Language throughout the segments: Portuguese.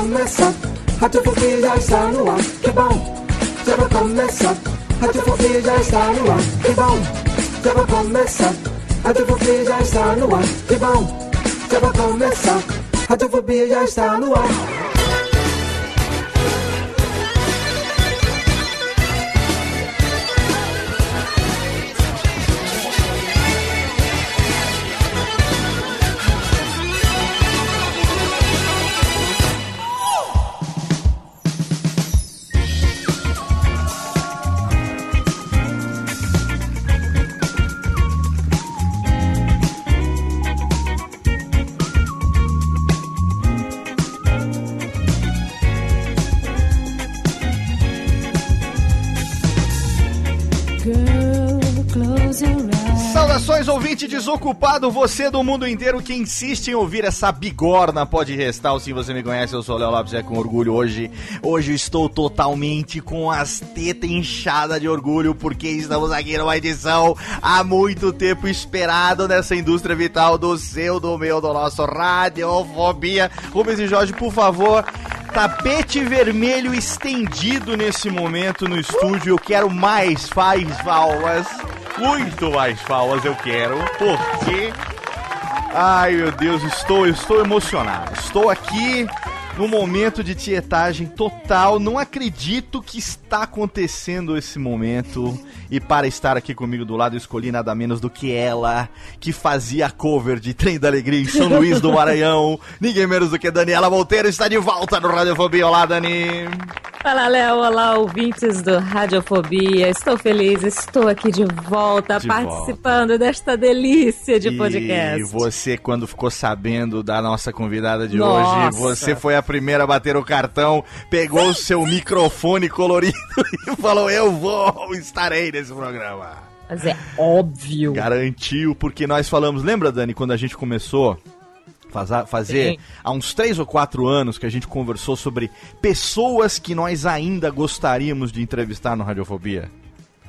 Já vai começar. Radiofobia já está no ar. Que bom, já vai começar. Radiofobia já está no ar. Que bom, já vai começar. Radiofobia já está no ar. Que bom, já vai começar. Radiofobia já está no ar. Ouvinte desocupado, você do mundo inteiro que insiste em ouvir essa bigorna pode restar. Se você me conhece, eu sou o Léo Lopes, é com orgulho hoje. Hoje estou totalmente com as tetas inchadas de orgulho, porque estamos aqui numa edição há muito tempo esperado nessa indústria vital do seu, do meu, do nosso Radiofobia. Rubens e Jorge, por favor, tapete vermelho estendido nesse momento no estúdio. Eu quero mais faz palmas. Muito mais palmas eu quero, porque. Ai meu Deus, estou, estou emocionado. Estou aqui no momento de tietagem total. Não acredito que está acontecendo esse momento. E para estar aqui comigo do lado, eu escolhi nada menos do que ela, que fazia a cover de Trem da Alegria em São Luís do Maranhão. Ninguém menos do que Daniela Monteiro está de volta no Radiofobia. Olá, Dani. Olá, Léo. Olá, ouvintes do Radiofobia. Estou feliz, estou aqui de volta, De participando desta delícia de podcast. E você, quando ficou sabendo da nossa convidada de Nossa. hoje, você foi a primeira a bater o cartão, pegou o seu microfone colorido e falou: Eu vou, estarei nesse programa. Mas é óbvio. Garantiu, porque nós falamos, lembra, Dani, quando a gente começou faza- fazer Sim. há uns três ou quatro anos que a gente conversou sobre pessoas que nós ainda gostaríamos de entrevistar no Radiofobia?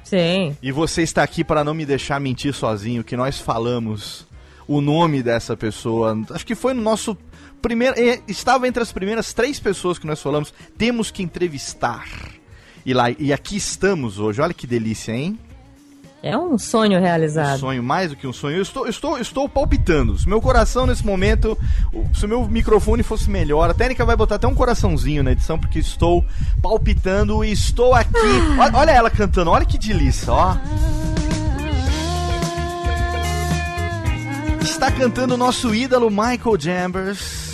Sim. E você está aqui para não me deixar mentir sozinho, que nós falamos o nome dessa pessoa. Acho que foi no nosso primeiro. eh, Estava entre as primeiras três pessoas que nós falamos. Temos que entrevistar. E, lá, e aqui estamos hoje. Olha que delícia, hein? É um sonho Um realizado. sonho, mais do que um sonho. Eu estou, estou, estou palpitando. Se meu coração nesse momento, se o meu microfone fosse melhor, a técnica vai botar até um coraçãozinho na edição, porque estou palpitando e estou aqui. Olha, olha ela cantando, olha que delícia, ó. Está cantando o nosso ídolo Michael Chambers.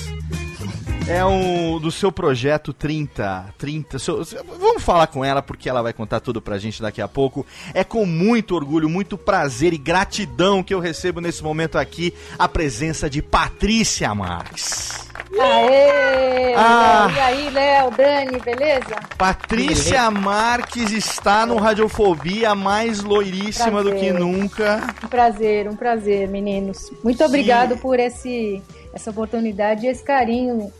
É um do seu projeto 30, 30. seu- vamos falar com ela porque ela vai contar tudo pra gente daqui a pouco. É com muito orgulho, muito prazer e gratidão que eu recebo nesse momento aqui a presença de Patrícia Marques. Aê! Ah. E aí, Léo, Dani, beleza? Patrícia Marques está no Radiofobia mais loiríssima do que Prazer. nunca. Um prazer, um prazer, meninos. Muito obrigado por esse, essa oportunidade e esse carinho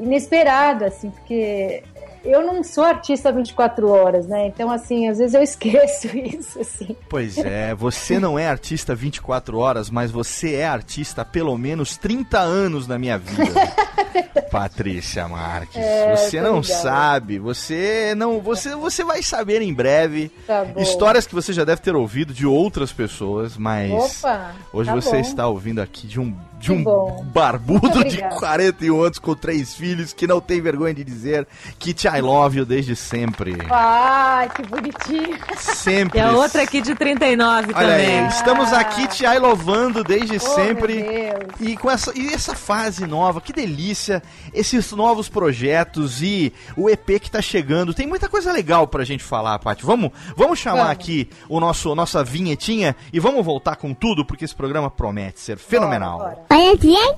inesperado, assim, porque eu não sou artista 24 horas, né? Então, assim, às vezes eu esqueço isso, assim. Pois é, você não é artista 24 horas, mas você é artista há pelo menos 30 anos na minha vida. Patrícia Marques, É, você não sabe, você não, você você vai saber em breve Tá histórias que você já deve ter ouvido de outras pessoas, mas Opa! hoje tá você bom. está ouvindo aqui de um de um barbudo de Obrigada. 41 anos com três filhos que não tem vergonha de dizer que te I love you desde sempre. Ai, que bonitinho. Sempre. E a outra aqui de 39 Olha também. aí, estamos aqui te I lovando desde Oh, sempre. meu Deus. E com essa, e essa fase nova, que delícia, esses novos projetos e o EP que tá chegando. Tem muita coisa legal pra gente falar, Paty. Vamos, vamos chamar Vamos. aqui o nosso nossa vinhetinha e vamos voltar com tudo, porque esse programa promete ser fenomenal. Bora, bora. Olha bem,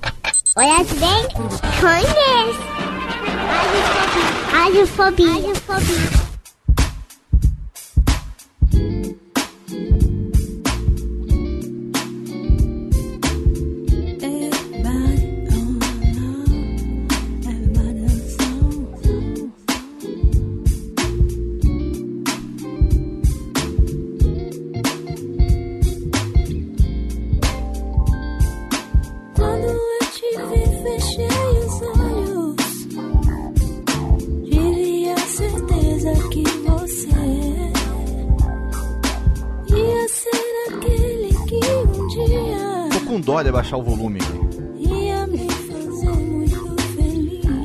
olha bem, conhece. Radiofobia. Radiofobia. Quando com dó de abaixar o volume.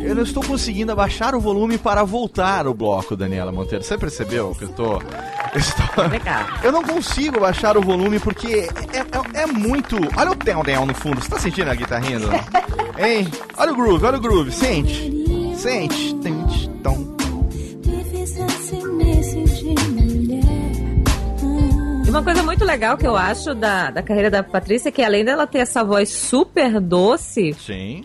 Eu não estou conseguindo abaixar o volume para voltar o bloco, Daniela Monteiro. Você percebeu que eu tô. Eu, estou... Eu não consigo baixar o volume porque é, é- é muito. Olha o Del Del no fundo. Você tá sentindo a guitarrinha? Hein? Olha o groove, olha o groove. Sente. Sente. Tente, E uma coisa muito legal que eu acho da, da carreira da Patrícia é que além dela ter essa voz super doce, Sim.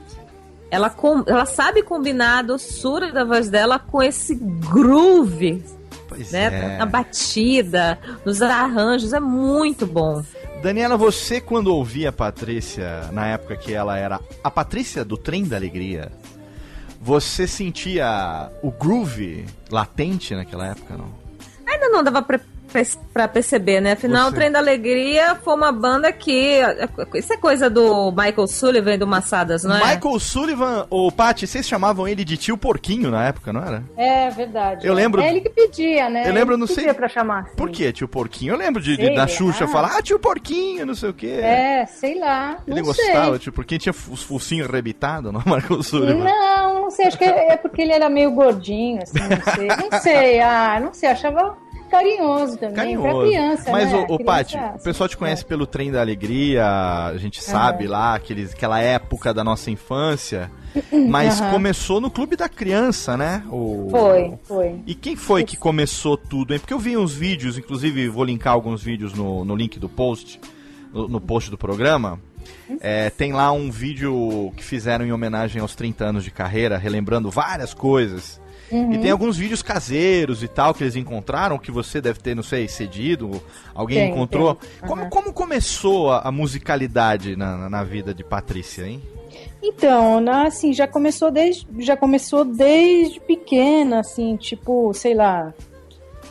ela, com, ela sabe combinar a doçura da voz dela com esse groove, Pois né? é. Na batida, nos arranjos, é muito bom. Daniela, você quando ouvia a Patrícia, na época que ela era a Patrícia do Trem da Alegria, você sentia o groove latente naquela época, não? Ainda não dava pra, pra perceber, né? Afinal, Você- o Trem da Alegria foi uma banda que. Isso é coisa do Michael Sullivan e do Massadas, não é? Michael Sullivan, ou Paty, vocês chamavam ele de tio Porquinho na época, não era? É verdade. Eu lembro- É ele que pedia, né? Eu lembro, Ele não que sei- pedia pra chamar. assim. Por que tio Porquinho? Eu lembro de, de- da. Xuxa falar, ah, tio Porquinho, não sei o quê. É, sei lá. Ele não gostava, sei. tio Porquinho tinha os focinhos rebitados, não, Michael Sullivan? Não, não sei. Acho que é é porque ele era meio gordinho, assim, não sei. Não sei, ah, não sei. Achava carinhoso também. Pra Carinhoso. criança, Mas, né? ô Criança, Paty, assim, o pessoal te conhece é. pelo Trem da Alegria, a gente sabe lá, aqueles, aquela época da nossa infância, mas Aham. começou no Clube da Criança, né? O... Foi, foi. E quem foi que começou tudo, hein? Porque eu vi uns vídeos, inclusive vou linkar alguns vídeos no, no link do post, no, no post do programa. É, tem lá um vídeo que fizeram em homenagem aos 30 anos de carreira, relembrando várias coisas. Uhum. E tem alguns vídeos caseiros e tal que eles encontraram, que você deve ter, não sei, cedido, alguém Tem, encontrou. tem. Como, Aham. como começou a, a musicalidade na, na- vida de Patrícia, hein? Então, assim, já começou desde já começou desde pequena, assim, tipo, sei lá,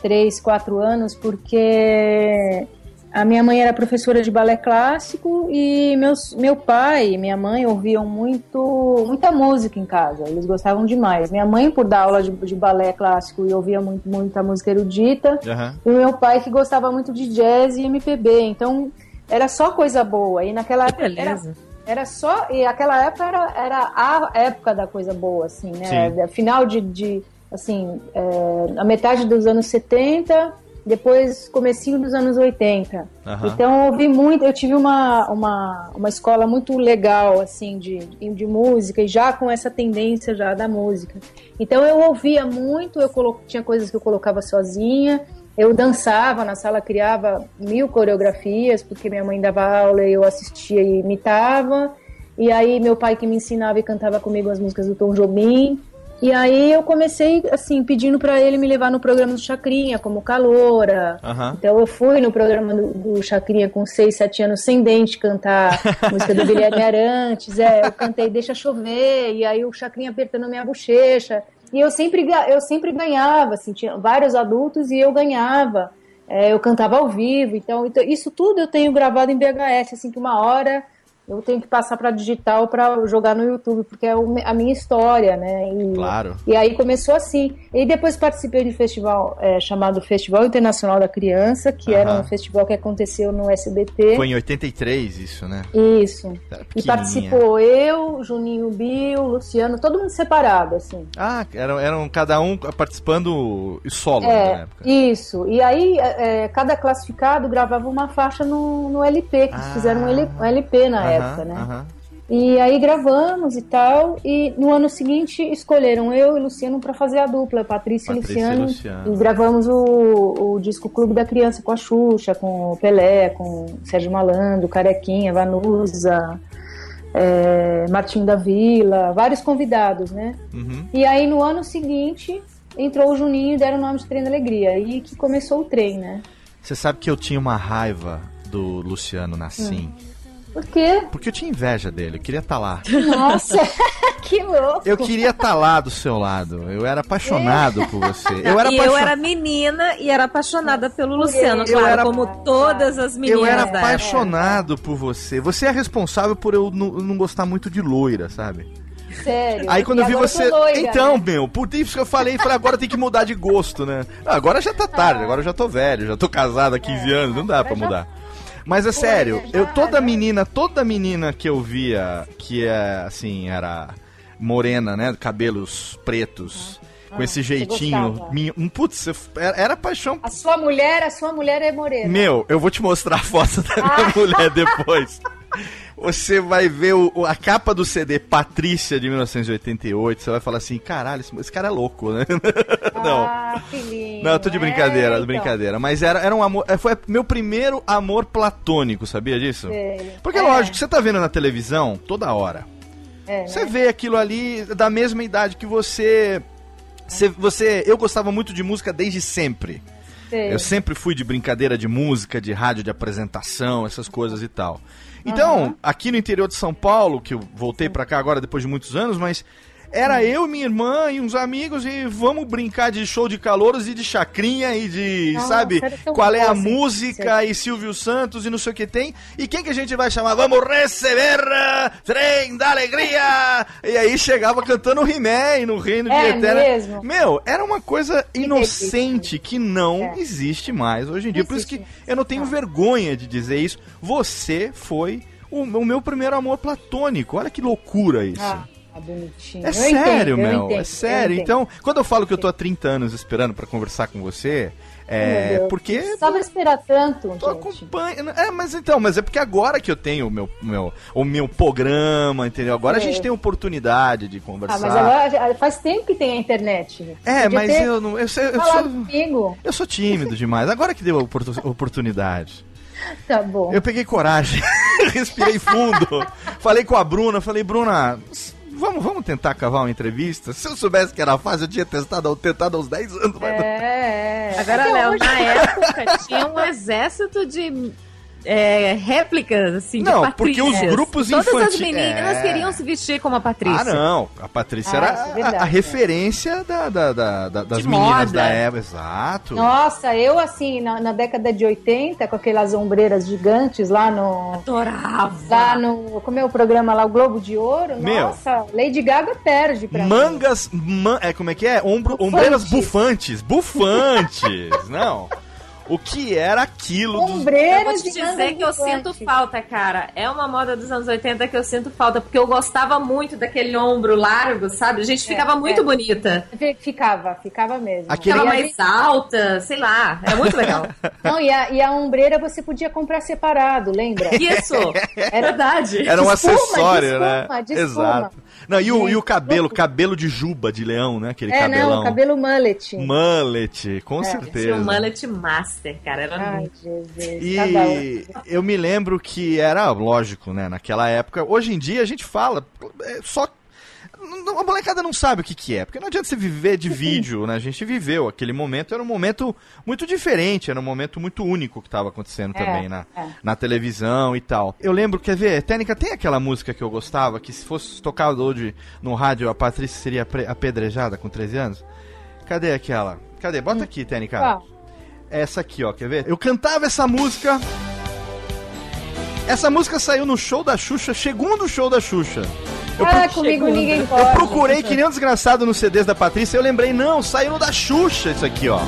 três, quatro anos, porque a minha mãe era professora de balé clássico e meus, meu pai e minha mãe ouviam muito muita música em casa. Eles gostavam demais. Minha mãe por dar aula de, de balé clássico e ouvia muito muita música erudita. Aham. E o meu pai que gostava muito de jazz e MPB. Então, era só coisa boa. E naquela Que época era, beleza. era só. E aquela época era, era a época da coisa boa, assim, né? Sim. Final de. de assim, é, a metade dos anos 70, depois comecinho dos anos 80. Aham. Então eu ouvi muito, eu tive uma, uma, uma escola muito legal, assim, de, de música, e já com essa tendência já da música. Então eu ouvia muito, eu colo... tinha coisas que eu colocava sozinha, eu dançava na sala, criava mil coreografias, porque minha mãe dava aula e eu assistia e imitava. E aí meu pai que me ensinava e cantava comigo as músicas do Tom Jobim. E aí eu comecei, assim, pedindo pra ele me levar no programa do Chacrinha, como Caloura. Aham. Então eu fui no programa do, do Chacrinha com 6, 7 anos sem dente cantar música do Guilherme Arantes. É, eu cantei Deixa Chover, e aí o Chacrinha apertando minha bochecha. E eu sempre, eu sempre ganhava, assim, tinha vários adultos e eu ganhava. É, eu cantava ao vivo, então, então isso tudo eu tenho gravado em VHS, assim, que uma hora eu tenho que passar para digital para jogar no YouTube, porque é a minha história, né? E, Claro. E aí começou assim. E depois participei de um festival é, chamado Festival Internacional da Criança, que era Aham. um festival que aconteceu no SBT. Foi em 83 isso, né? Isso. Era E participou eu, Juninho Bill, Luciano, todo mundo separado, assim. Ah, eram, eram cada um participando solo né, na É, época. isso. E aí, é, é, cada classificado gravava uma faixa no, no LP, que eles Ah. fizeram um LP na Aham, época, né? E aí gravamos e tal, e no ano seguinte escolheram eu e Luciano para fazer a dupla, Patrícia, Patrícia e Luciano. Luciano. E gravamos o, o disco Clube da Criança com a Xuxa, com o Pelé, com o Sérgio Malandro, Carequinha, Vanusa, é, Martim da Vila, vários convidados, né? Uhum. E aí no ano seguinte entrou o Juninho e deram o nome de Trem da Alegria. Aí que começou o trem, né? Você sabe que eu tinha uma raiva do Luciano Nassim. Por quê? Porque eu tinha inveja dele, eu queria estar lá. Nossa, que louco! Eu queria estar lá do seu lado. Eu era apaixonado por você. Eu era e eu era menina e era apaixonada pelo Luciano, Eu claro, era- como todas as meninas Eu era apaixonado por você. Você é responsável por eu não gostar muito de loira, sabe? Sério. Aí quando E eu vi você. loira, então, né? meu, por isso que eu falei, falei, agora tem que mudar de gosto, né? Agora já tá tarde, Ah. agora eu já tô velho, já tô casado há 15 anos, não dá pra agora já- mudar. Mas é sério, já- eu toda menina, toda menina que eu via que é assim, era morena, né, cabelos pretos, com esse jeitinho, Ah, minho, um putz, era, era paixão. A sua mulher, a sua mulher é morena. Meu, eu vou te mostrar a foto da minha Ah. mulher depois. Você vai ver o- a capa do CD Patrícia de 1988. Você vai falar assim: caralho, esse, esse cara é louco, né? Não. Ah, filhinho. Não, eu tô de brincadeira, É, de então. brincadeira. Mas era, era um amor. é, Foi meu primeiro amor platônico, sabia disso? Sei. Porque, É, lógico, você tá vendo na televisão toda hora. é, Você né? vê aquilo ali da mesma idade que você. Você, você. Eu gostava muito de música desde sempre. Sei. Eu sempre fui de brincadeira de música, de rádio de apresentação, essas coisas e tal. Então, aqui no interior de São Paulo, que eu voltei pra cá agora depois de muitos anos, mas era eu, minha irmã e uns amigos e vamos brincar de show de calouros e de chacrinha e de, Nossa, sabe, qual é a assim, música e Silvio Santos e não sei o que tem. E quem que a gente vai chamar? Vamos receber uh, trem da alegria! E aí chegava cantando o no Reino de É Eterna. mesmo? Meu, era uma coisa inocente que não É. existe mais hoje em dia. Não Por isso que eu não tenho vergonha de dizer isso. Você foi o, o meu primeiro amor platônico. Olha que loucura isso. Ah, bonitinho. é Eu sério, entendo, eu meu. entendo, é eu sério. Então, quando eu falo que eu tô há 30 anos esperando pra conversar com você, é porque Precisava esperar tanto, Tô gente. acompanhando. É, mas então, mas é porque agora que eu tenho o meu, meu, o meu programa, entendeu? Agora a É. gente tem oportunidade de Ah, conversar. mas agora faz tempo que tem a internet. É, Podia mas eu não. Eu, eu falado sou, comigo. eu sou tímido demais. Agora que deu a oportu- oportunidade. Tá bom. Eu peguei coragem, respirei fundo. falei com a Bruna, falei, Bruna, vamos, vamos tentar cavar uma entrevista? Se eu soubesse que era fácil, eu tinha testado, tentado há uns 10 anos. mas não- É, é. Agora, Léo, na época tinha um exército de é, réplicas, assim, de Não, porque os grupos Todas infantis- as meninas É. queriam se vestir como a Patrícia. Ah, não. A Patrícia Ah, era é a- verdade, a, é. referência da, da- da- da- das De meninas moda. da época. Exato. Nossa, eu assim, na, na década de 80, com aquelas ombreiras gigantes lá no. Adorava. Lá no. Como é o programa lá, o Globo de Ouro? Meu. Nossa, Lady Gaga perde pra mim. Mangas, man- é como é que é? Ombro, ombreiras bufantes, bufantes. não. O que era aquilo dos Eu vou te de dizer que eu sinto falta, cara. É uma moda dos anos 80 que eu sinto falta, porque eu gostava muito daquele ombro largo, sabe? A gente ficava muito é. bonita. Ficava, ficava mesmo. Aquele- Ficava E mais alta, sei lá. Era muito legal. Não, e a, e a ombreira você podia comprar separado, lembra? Isso, é verdade. Era um espuma, acessório, de né? espuma, de espuma. Exato. Não, e o, e o cabelo, louco. cabelo de juba de leão, né? Aquele É, cabelão. não, cabelo mullet. Mullet, com É, Tinha certeza. um mullet master, cara. Era Ai, muito. Jesus. E eu me lembro que era lógico, né? Naquela época. Hoje em dia a gente fala é, só. A molecada não sabe o que, que é, porque não adianta você viver de vídeo, né? A gente viveu aquele momento, era um momento muito diferente, era um momento muito único que estava acontecendo É, também na, é. na televisão e tal. Eu lembro, quer ver, Técnica, tem aquela música que eu gostava, que se fosse tocado hoje no rádio, a Patrícia seria apedrejada com 13 anos? Cadê aquela? Cadê? Bota aqui, Técnica. Essa aqui, ó, quer ver? Eu cantava essa música. Essa música saiu no show da Xuxa, segundo show da Xuxa. Eu, ah, pro- comigo ninguém pode. eu procurei que nem um desgraçado nos CDs da Patrícia, eu lembrei, não, saiu no da Xuxa isso aqui, ó.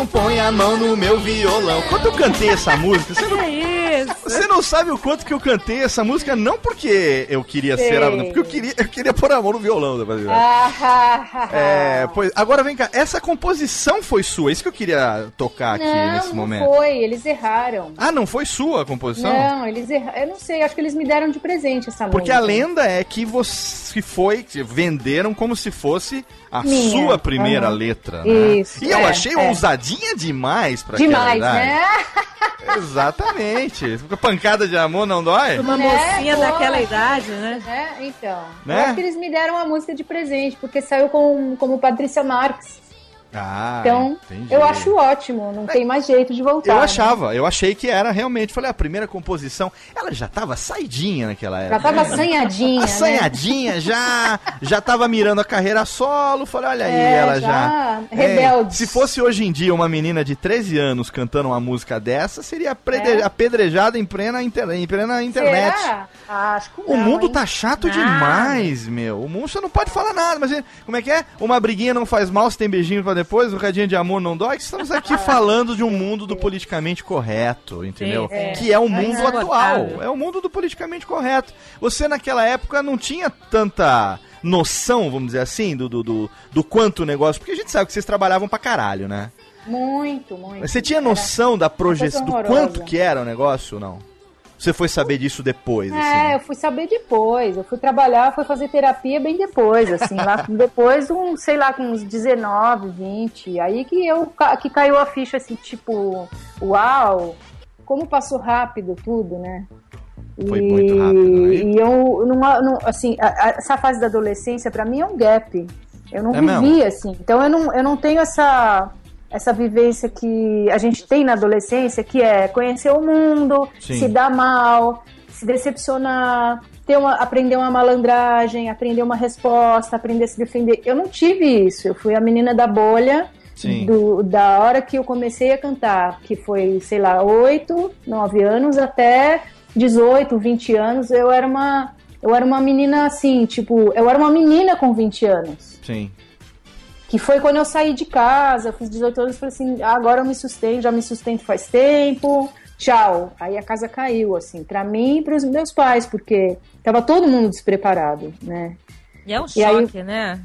Não põe a mão no meu violão. Quando eu cantei essa música, você não, É isso. você não sabe o quanto que eu cantei essa música, não porque eu queria ser, a, porque eu queria, eu queria pôr a mão no violão, Patrícia. Ah, ah, ah, É, ah. pois, agora vem cá, essa composição foi sua, isso que eu queria tocar aqui não, nesse não momento. foi, eles erraram. Ah, não foi sua a composição? Não, eles erraram. Eu não sei, acho que eles me deram de presente essa Porque música. a lenda é que você foi, que venderam como se fosse a Minha, sua primeira aham. letra, né? Isso, E eu é, achei é. ousadinha demais pra Demais, né? Exatamente. Pancada de amor não dói? Uma Né, mocinha pô. daquela idade, né? É, então. Né? Eu acho que eles me deram a música de presente, porque saiu com, como Patrícia Marques. Ah, Então, entendi. eu acho ótimo, não tem mais jeito de voltar. Eu né? achava, eu achei que era realmente. Falei, a primeira composição, ela já tava saidinha naquela época. Já tava assanhadinha, né? Assanhadinha, já, já tava mirando a carreira solo. Falei, olha aí, É, ela já. já rebelde. É, se fosse hoje em dia uma menina de 13 anos cantando uma música dessa, seria É. apedrejada em plena, inter... em plena internet. Será? Ah, acho que O não, mundo hein? tá chato Nada. demais, meu. O mundo você não pode falar nada, mas como é que é? Uma briguinha não faz mal, se tem beijinho pra depois, um recadinho de amor não dói. Estamos aqui falando de um mundo do politicamente correto, entendeu? Sim, sim. Que é o mundo Aham. atual. É o mundo do politicamente correto. Você naquela época não tinha tanta noção, vamos dizer assim, do, do, do, do quanto o negócio. Porque a gente sabe que vocês trabalhavam pra caralho, né? Muito, muito. Você tinha noção da projeção, do quanto que era o negócio ou não? Você foi saber disso depois, É, assim? eu fui saber depois. Eu fui trabalhar, fui fazer terapia bem depois, assim, lá depois, um, sei lá, com uns 19, 20. Aí que eu que caiu a ficha assim, tipo, uau, como passou rápido tudo, né? Foi muito rápido, né? E eu, numa, num- assim, a- a- essa fase da adolescência, pra mim, é um gap. Eu não É vivi mesmo? assim. Então, eu não, eu não tenho essa, essa vivência que a gente tem na adolescência, que é conhecer o mundo, Sim. se dar mal, se decepcionar, ter uma, aprender uma malandragem, aprender uma resposta, aprender a se defender. Eu não tive isso. Eu fui a menina da bolha. Do, da hora que eu comecei a cantar, que foi, sei lá, 8, 9 anos, até 18, 20 anos, eu era uma. Eu era uma menina assim, tipo, eu era uma menina com 20 anos. Sim. Que foi quando eu saí de casa, fiz 18 anos, falei assim, ah, agora eu me sustento, já me sustento faz tempo, tchau. Aí a casa caiu, assim, pra mim e pros meus pais, porque tava todo mundo despreparado, né? E é um E aí- choque, né?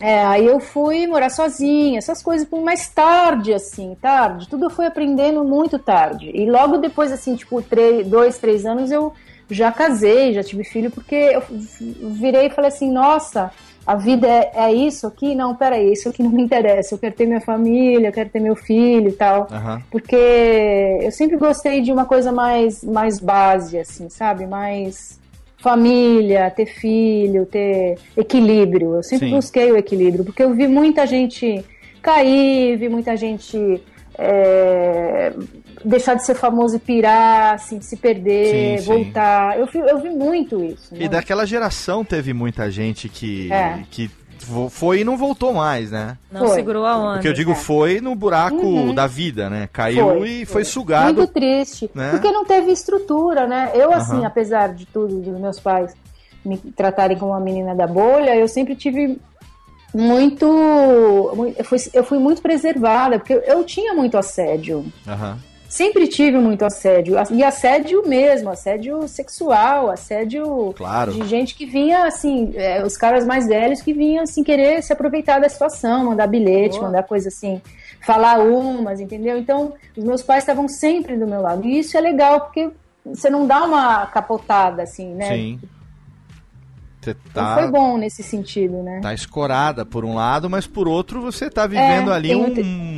É, aí eu fui morar sozinha, essas coisas, por mais tarde, assim, tarde. Tudo eu fui aprendendo muito tarde. E logo depois, assim, tipo, três, dois, três anos, eu já casei, já tive filho, porque eu virei e falei assim, nossa, a vida é, é isso aqui? Não, peraí, isso aqui não me interessa. Eu quero ter minha família, eu quero ter meu filho e tal. Aham. Porque eu sempre gostei de uma coisa mais, mais base, assim, sabe? Mais família, ter filho, ter equilíbrio. Eu sempre Sim. busquei o equilíbrio, porque eu vi muita gente cair, vi muita gente é, deixar de ser famoso e pirar, assim, se perder, Sim, sim. voltar. Eu, vi- eu vi muito isso. E né? daquela geração teve muita gente que, É. que foi e não voltou mais, né? Não Foi. segurou a onda. O que eu digo é. foi no buraco Uhum. da vida, né? Caiu e foi sugado. Muito triste. né? Porque não teve estrutura, né? Eu, assim, apesar de tudo, dos meus pais me tratarem como uma menina da bolha, eu sempre tive muito. mui- Eu fui, eu fui muito preservada, porque eu, eu tinha muito assédio. Aham. Sempre tive muito assédio. E assédio mesmo, assédio sexual, assédio Claro. de gente que vinha, assim, é, os caras mais velhos que vinham, assim, querer se aproveitar da situação, mandar bilhete, mandar coisa assim, falar umas, entendeu? Então, os meus pais estavam sempre do meu lado. E isso é legal, porque você não dá uma capotada, assim, né? Sim. Você Então tá, foi bom nesse sentido, né? tá escorada por um lado, mas por outro você tá vivendo É, ali um.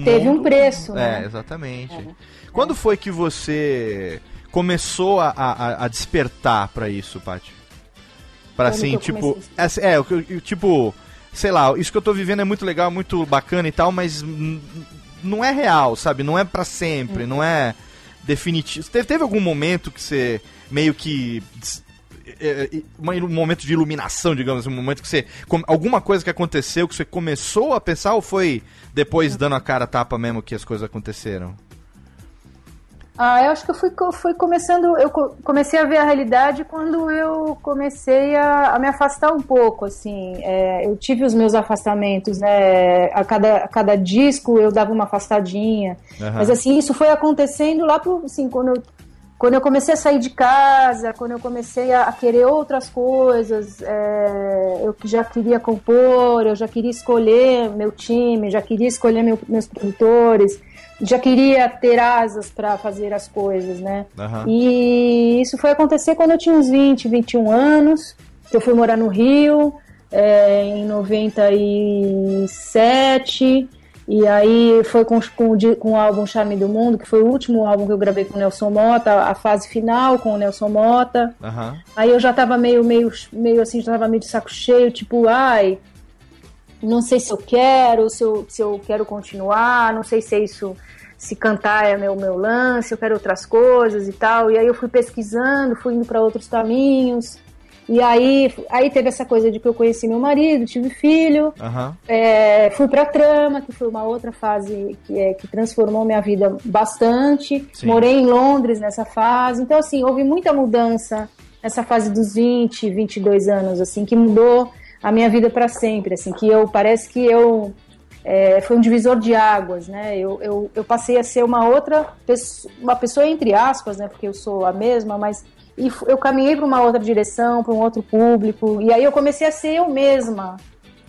teve um preço, É, né? exatamente. Quando foi que você começou a, a, a despertar pra isso, Paty? Pra Quando assim, tipo. É, eu- eu, tipo. Sei lá, isso que eu tô vivendo é muito legal, muito bacana e tal, mas hum, não é real, sabe? Não é pra sempre, não é definitivo. Teve, teve algum momento que você meio que. é, é, um momento de iluminação, digamos, um momento que você. alguma coisa que aconteceu que você começou a pensar ou foi depois dando a cara a tapa mesmo que as coisas aconteceram? Ah, eu acho que eu fui, fui começando, eu co- comecei a ver a realidade quando eu comecei a, a me afastar um pouco, assim, é, eu tive os meus afastamentos, né, a cada, a cada disco eu dava uma afastadinha, Aham. mas assim, isso foi acontecendo lá pro, assim, quando eu, quando eu comecei a sair de casa, quando eu comecei a, a querer outras coisas, é, eu já queria compor, eu já queria escolher meu time, já queria escolher meu- meus produtores, já queria ter asas para fazer as coisas, né? Aham. E isso foi acontecer quando eu tinha uns 20, 21 anos, que eu fui morar no Rio, é, em 97, e aí foi com, com, com o álbum Charme do Mundo, que foi o último álbum que eu gravei com o Nelson Mota, a fase final com o Nelson Mota. Aham. Aí eu já tava meio, meio, meio assim, já tava meio de saco cheio, tipo, ai, não sei se eu quero, se eu, se eu quero continuar, não sei se é isso, se cantar é meu, meu lance, eu quero outras coisas e tal. E aí eu fui pesquisando, fui indo para outros caminhos. E aí, aí teve essa coisa de que eu conheci meu marido, tive filho, Aham. é, fui pra trama, que foi uma outra fase que, é, que transformou minha vida bastante. Sim. Morei em Londres nessa fase. Então, assim, houve muita mudança nessa fase dos 20, 22 anos, assim, que mudou a minha vida para sempre, assim, que eu, parece que eu, é, foi um divisor de águas, né, eu, eu, eu passei a ser uma outra pessoa, uma pessoa entre aspas, né, porque eu sou a mesma, mas e eu caminhei para uma outra direção, para um outro público, e aí eu comecei a ser eu mesma,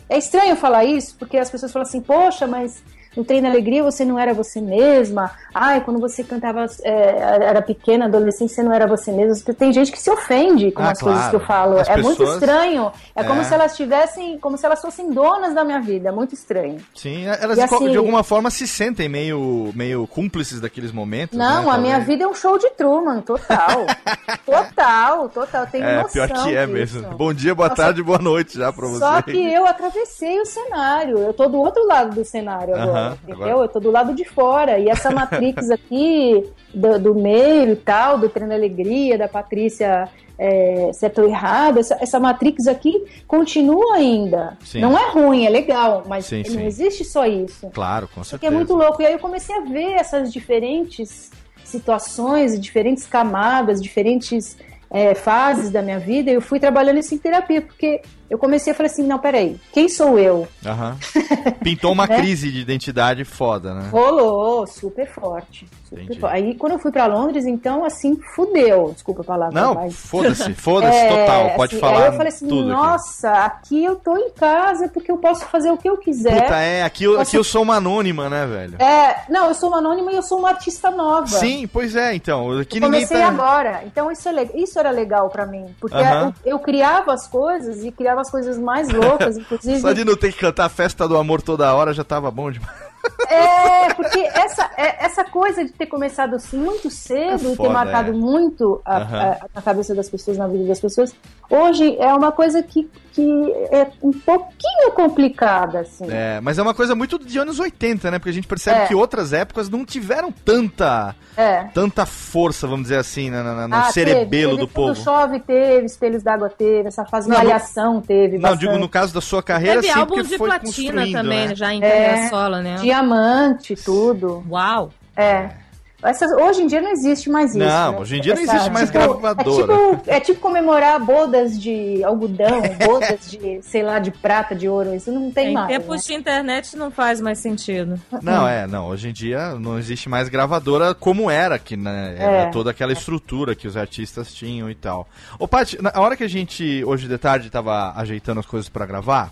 é estranho falar isso, porque as pessoas falam assim, poxa, mas no Treino Alegria você não era você mesma. Ai, quando você cantava, é, era pequena, adolescente, você não era você mesma. Tem gente que se ofende com Ah, as coisas claro. que eu falo. As é muito pessoas- estranho. É, como É. se elas tivessem, como se elas fossem donas da minha vida. É muito estranho. Sim, elas E de co- assim- de alguma forma se sentem meio, meio cúmplices daqueles momentos. Não, né, a minha vida é um show de Truman, total. total, total. Tenho É, noção pior que é disso. mesmo. Bom dia, boa Nossa, tarde, boa noite já pra você. Só que eu atravessei o cenário. Eu tô do outro lado do cenário agora, Aham, entendeu? agora- Eu tô do lado de fora. E essa Matrix aqui, do, do meio e tal, do Treino Alegria, da Patrícia é, certo ou errado, essa, essa Matrix aqui continua ainda. Sim. Não é ruim, é legal, mas Sim, não sim. existe só isso. Claro, com certeza. é muito louco. E aí eu comecei a ver essas diferentes situações, diferentes camadas, diferentes é, fases da minha vida. E eu fui trabalhando isso em terapia, porque eu comecei a falar assim: não, peraí, quem sou eu? Aham. Pintou uma Né? crise de identidade foda, né? Rolou, super forte. super forte. Aí quando eu fui pra Londres, então, assim, fudeu. Desculpa a palavra. Não, mas... foda-se, foda-se É, total. Pode assim, falar Aí eu falei assim, tudo aqui. nossa, aqui. eu tô em casa porque eu posso fazer o que eu quiser. Puta, é, aqui, eu- aqui eu sou uma anônima, né, velho? É, não, eu sou uma anônima e eu sou uma artista nova. Sim, pois é, então. Aqui Eu comecei tá. agora, então isso, é isso era legal pra mim, porque Aham. eu, eu criava as coisas e criava as coisas mais loucas, inclusive. Só de não ter que cantar a festa do amor toda hora já tava bom demais. É, porque essa, é- essa coisa de ter começado assim muito cedo É e ter marcado é. muito a, Aham. a- na cabeça das pessoas, na vida das pessoas, hoje é uma coisa que, que é um pouquinho complicada, assim. É, mas é uma coisa muito de anos 80, né? Porque a gente percebe É. que outras épocas não tiveram tanta, É. tanta força, vamos dizer assim, na- na- no Ah, cerebelo teve, do teve, povo. Quando chove teve, Espelhos d'Água teve, essa fase Não, malhação teve. Não, bastante. digo no caso da sua carreira, Teve sim, álbum porque de foi platina construindo, também, né? já em É. carreira solo, né? Diamante, tudo. Uau! É. Essas, hoje em dia não existe mais isso. Não, né? hoje em dia não existe mais tipo, gravadora. É tipo, é tipo comemorar bodas de algodão, bodas de, sei lá, de prata, de ouro. Isso não tem em mais. tempos né? de internet não faz mais sentido. Não, é, não. Hoje em dia não existe mais gravadora como era, que né, era É. toda aquela estrutura que os artistas tinham e tal. Ô, Paty, na hora que a gente, hoje de tarde, tava ajeitando as coisas pra gravar,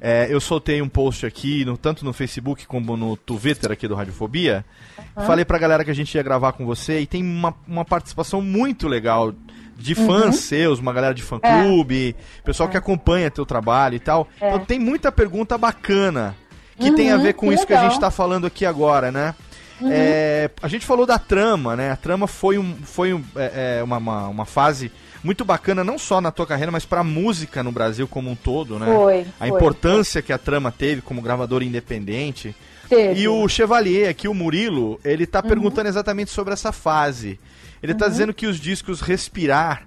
é, eu soltei um post aqui, no- tanto no Facebook como no Twitter aqui do Radiofobia. Falei pra galera que a gente ia gravar com você e tem uma, uma participação muito legal de fãs seus, uma galera de fã-clube, pessoal que acompanha teu trabalho e tal. É. Então tem muita pergunta bacana que tem a Uhum, ver com que isso que a legal. gente tá falando aqui agora, né? É, a gente falou da trama, né? A trama foi, um, foi um, é, é, uma, uma, uma fase muito bacana, não só na tua carreira, mas pra música no Brasil como um todo, né? Foi, A foi. importância que a trama teve como gravador independente. Teve. E o Chevalier aqui, o Murilo, ele Uhum. tá perguntando exatamente sobre essa fase. Ele tá dizendo que os discos Respirar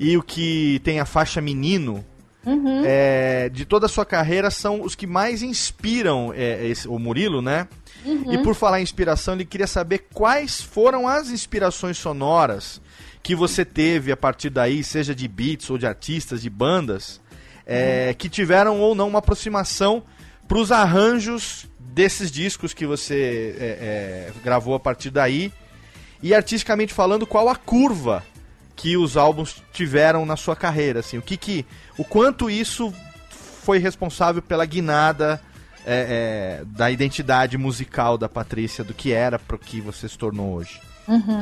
e o que tem a faixa menino, Uhum. é, de toda a sua carreira, são os que mais inspiram é, esse- o Murilo, né? Uhum. E por falar em inspiração, ele queria saber quais foram as inspirações sonoras que você teve a partir daí, seja de beats ou de artistas, de bandas, é, Uhum. que tiveram ou não uma aproximação para os arranjos desses discos que você é, é, gravou a partir daí. E artisticamente falando, qual a curva que os álbuns tiveram na sua carreira, assim, o que que, o quanto isso foi responsável pela guinada é, é, da identidade musical da Patrícia, do que era pro que você se tornou hoje.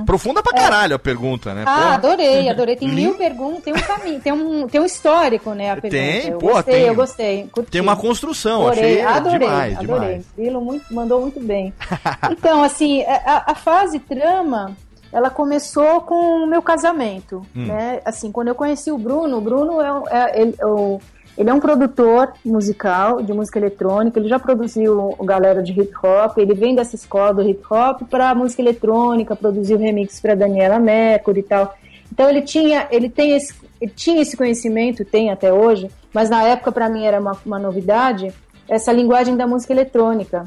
Profunda pra caralho a pergunta, né? Uhum. É. Ah, Porra. adorei, adorei. Tem mil perguntas, tem um caminho, tem um, tem um histórico, né? A pergunta. Tem, eu pô, gostei, tem. eu gostei. curti. Tem uma construção, Adorei, achei adorei, demais, adorei. demais. Grilo muito, mandou muito bem. Então, assim, a, a fase trama, ela começou com o meu casamento, Hum. né? Assim, quando eu conheci o Bruno, o Bruno é, um- é- ele, o- ele é um produtor musical de música eletrônica, ele já produziu galera de hip hop, ele vem dessa escola do hip hop para música eletrônica, produziu remix para Daniela Mercury e tal. Então ele tinha, ele tem esse, ele tinha esse conhecimento, tem até hoje, mas na época para mim era uma, uma novidade, essa linguagem da música eletrônica,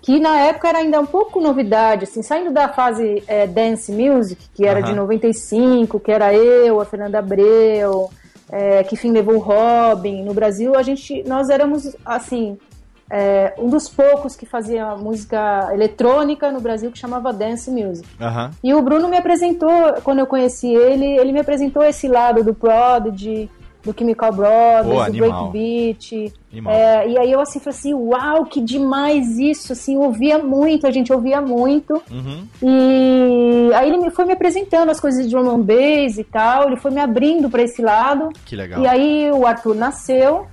que na época era ainda um pouco novidade, assim, saindo da fase é, dance music, que era de 95, que era eu, a Fernanda Abreu, é, que fim levou o Robin. No Brasil, a gente, nós éramos assim, é, um dos poucos que fazia música eletrônica no Brasil que chamava dance music. Aham. E o Bruno me apresentou, quando eu conheci ele, ele me apresentou esse lado do Prodigy, do Chemical Brothers, do. Breakbeat. É, e aí eu assim falei assim, uau, que demais isso, assim, ouvia muito, a gente ouvia muito. Uhum. E aí ele me, foi me apresentando as coisas de drum and bass e tal, ele foi me abrindo para esse lado. Que legal. E aí o Arthur nasceu.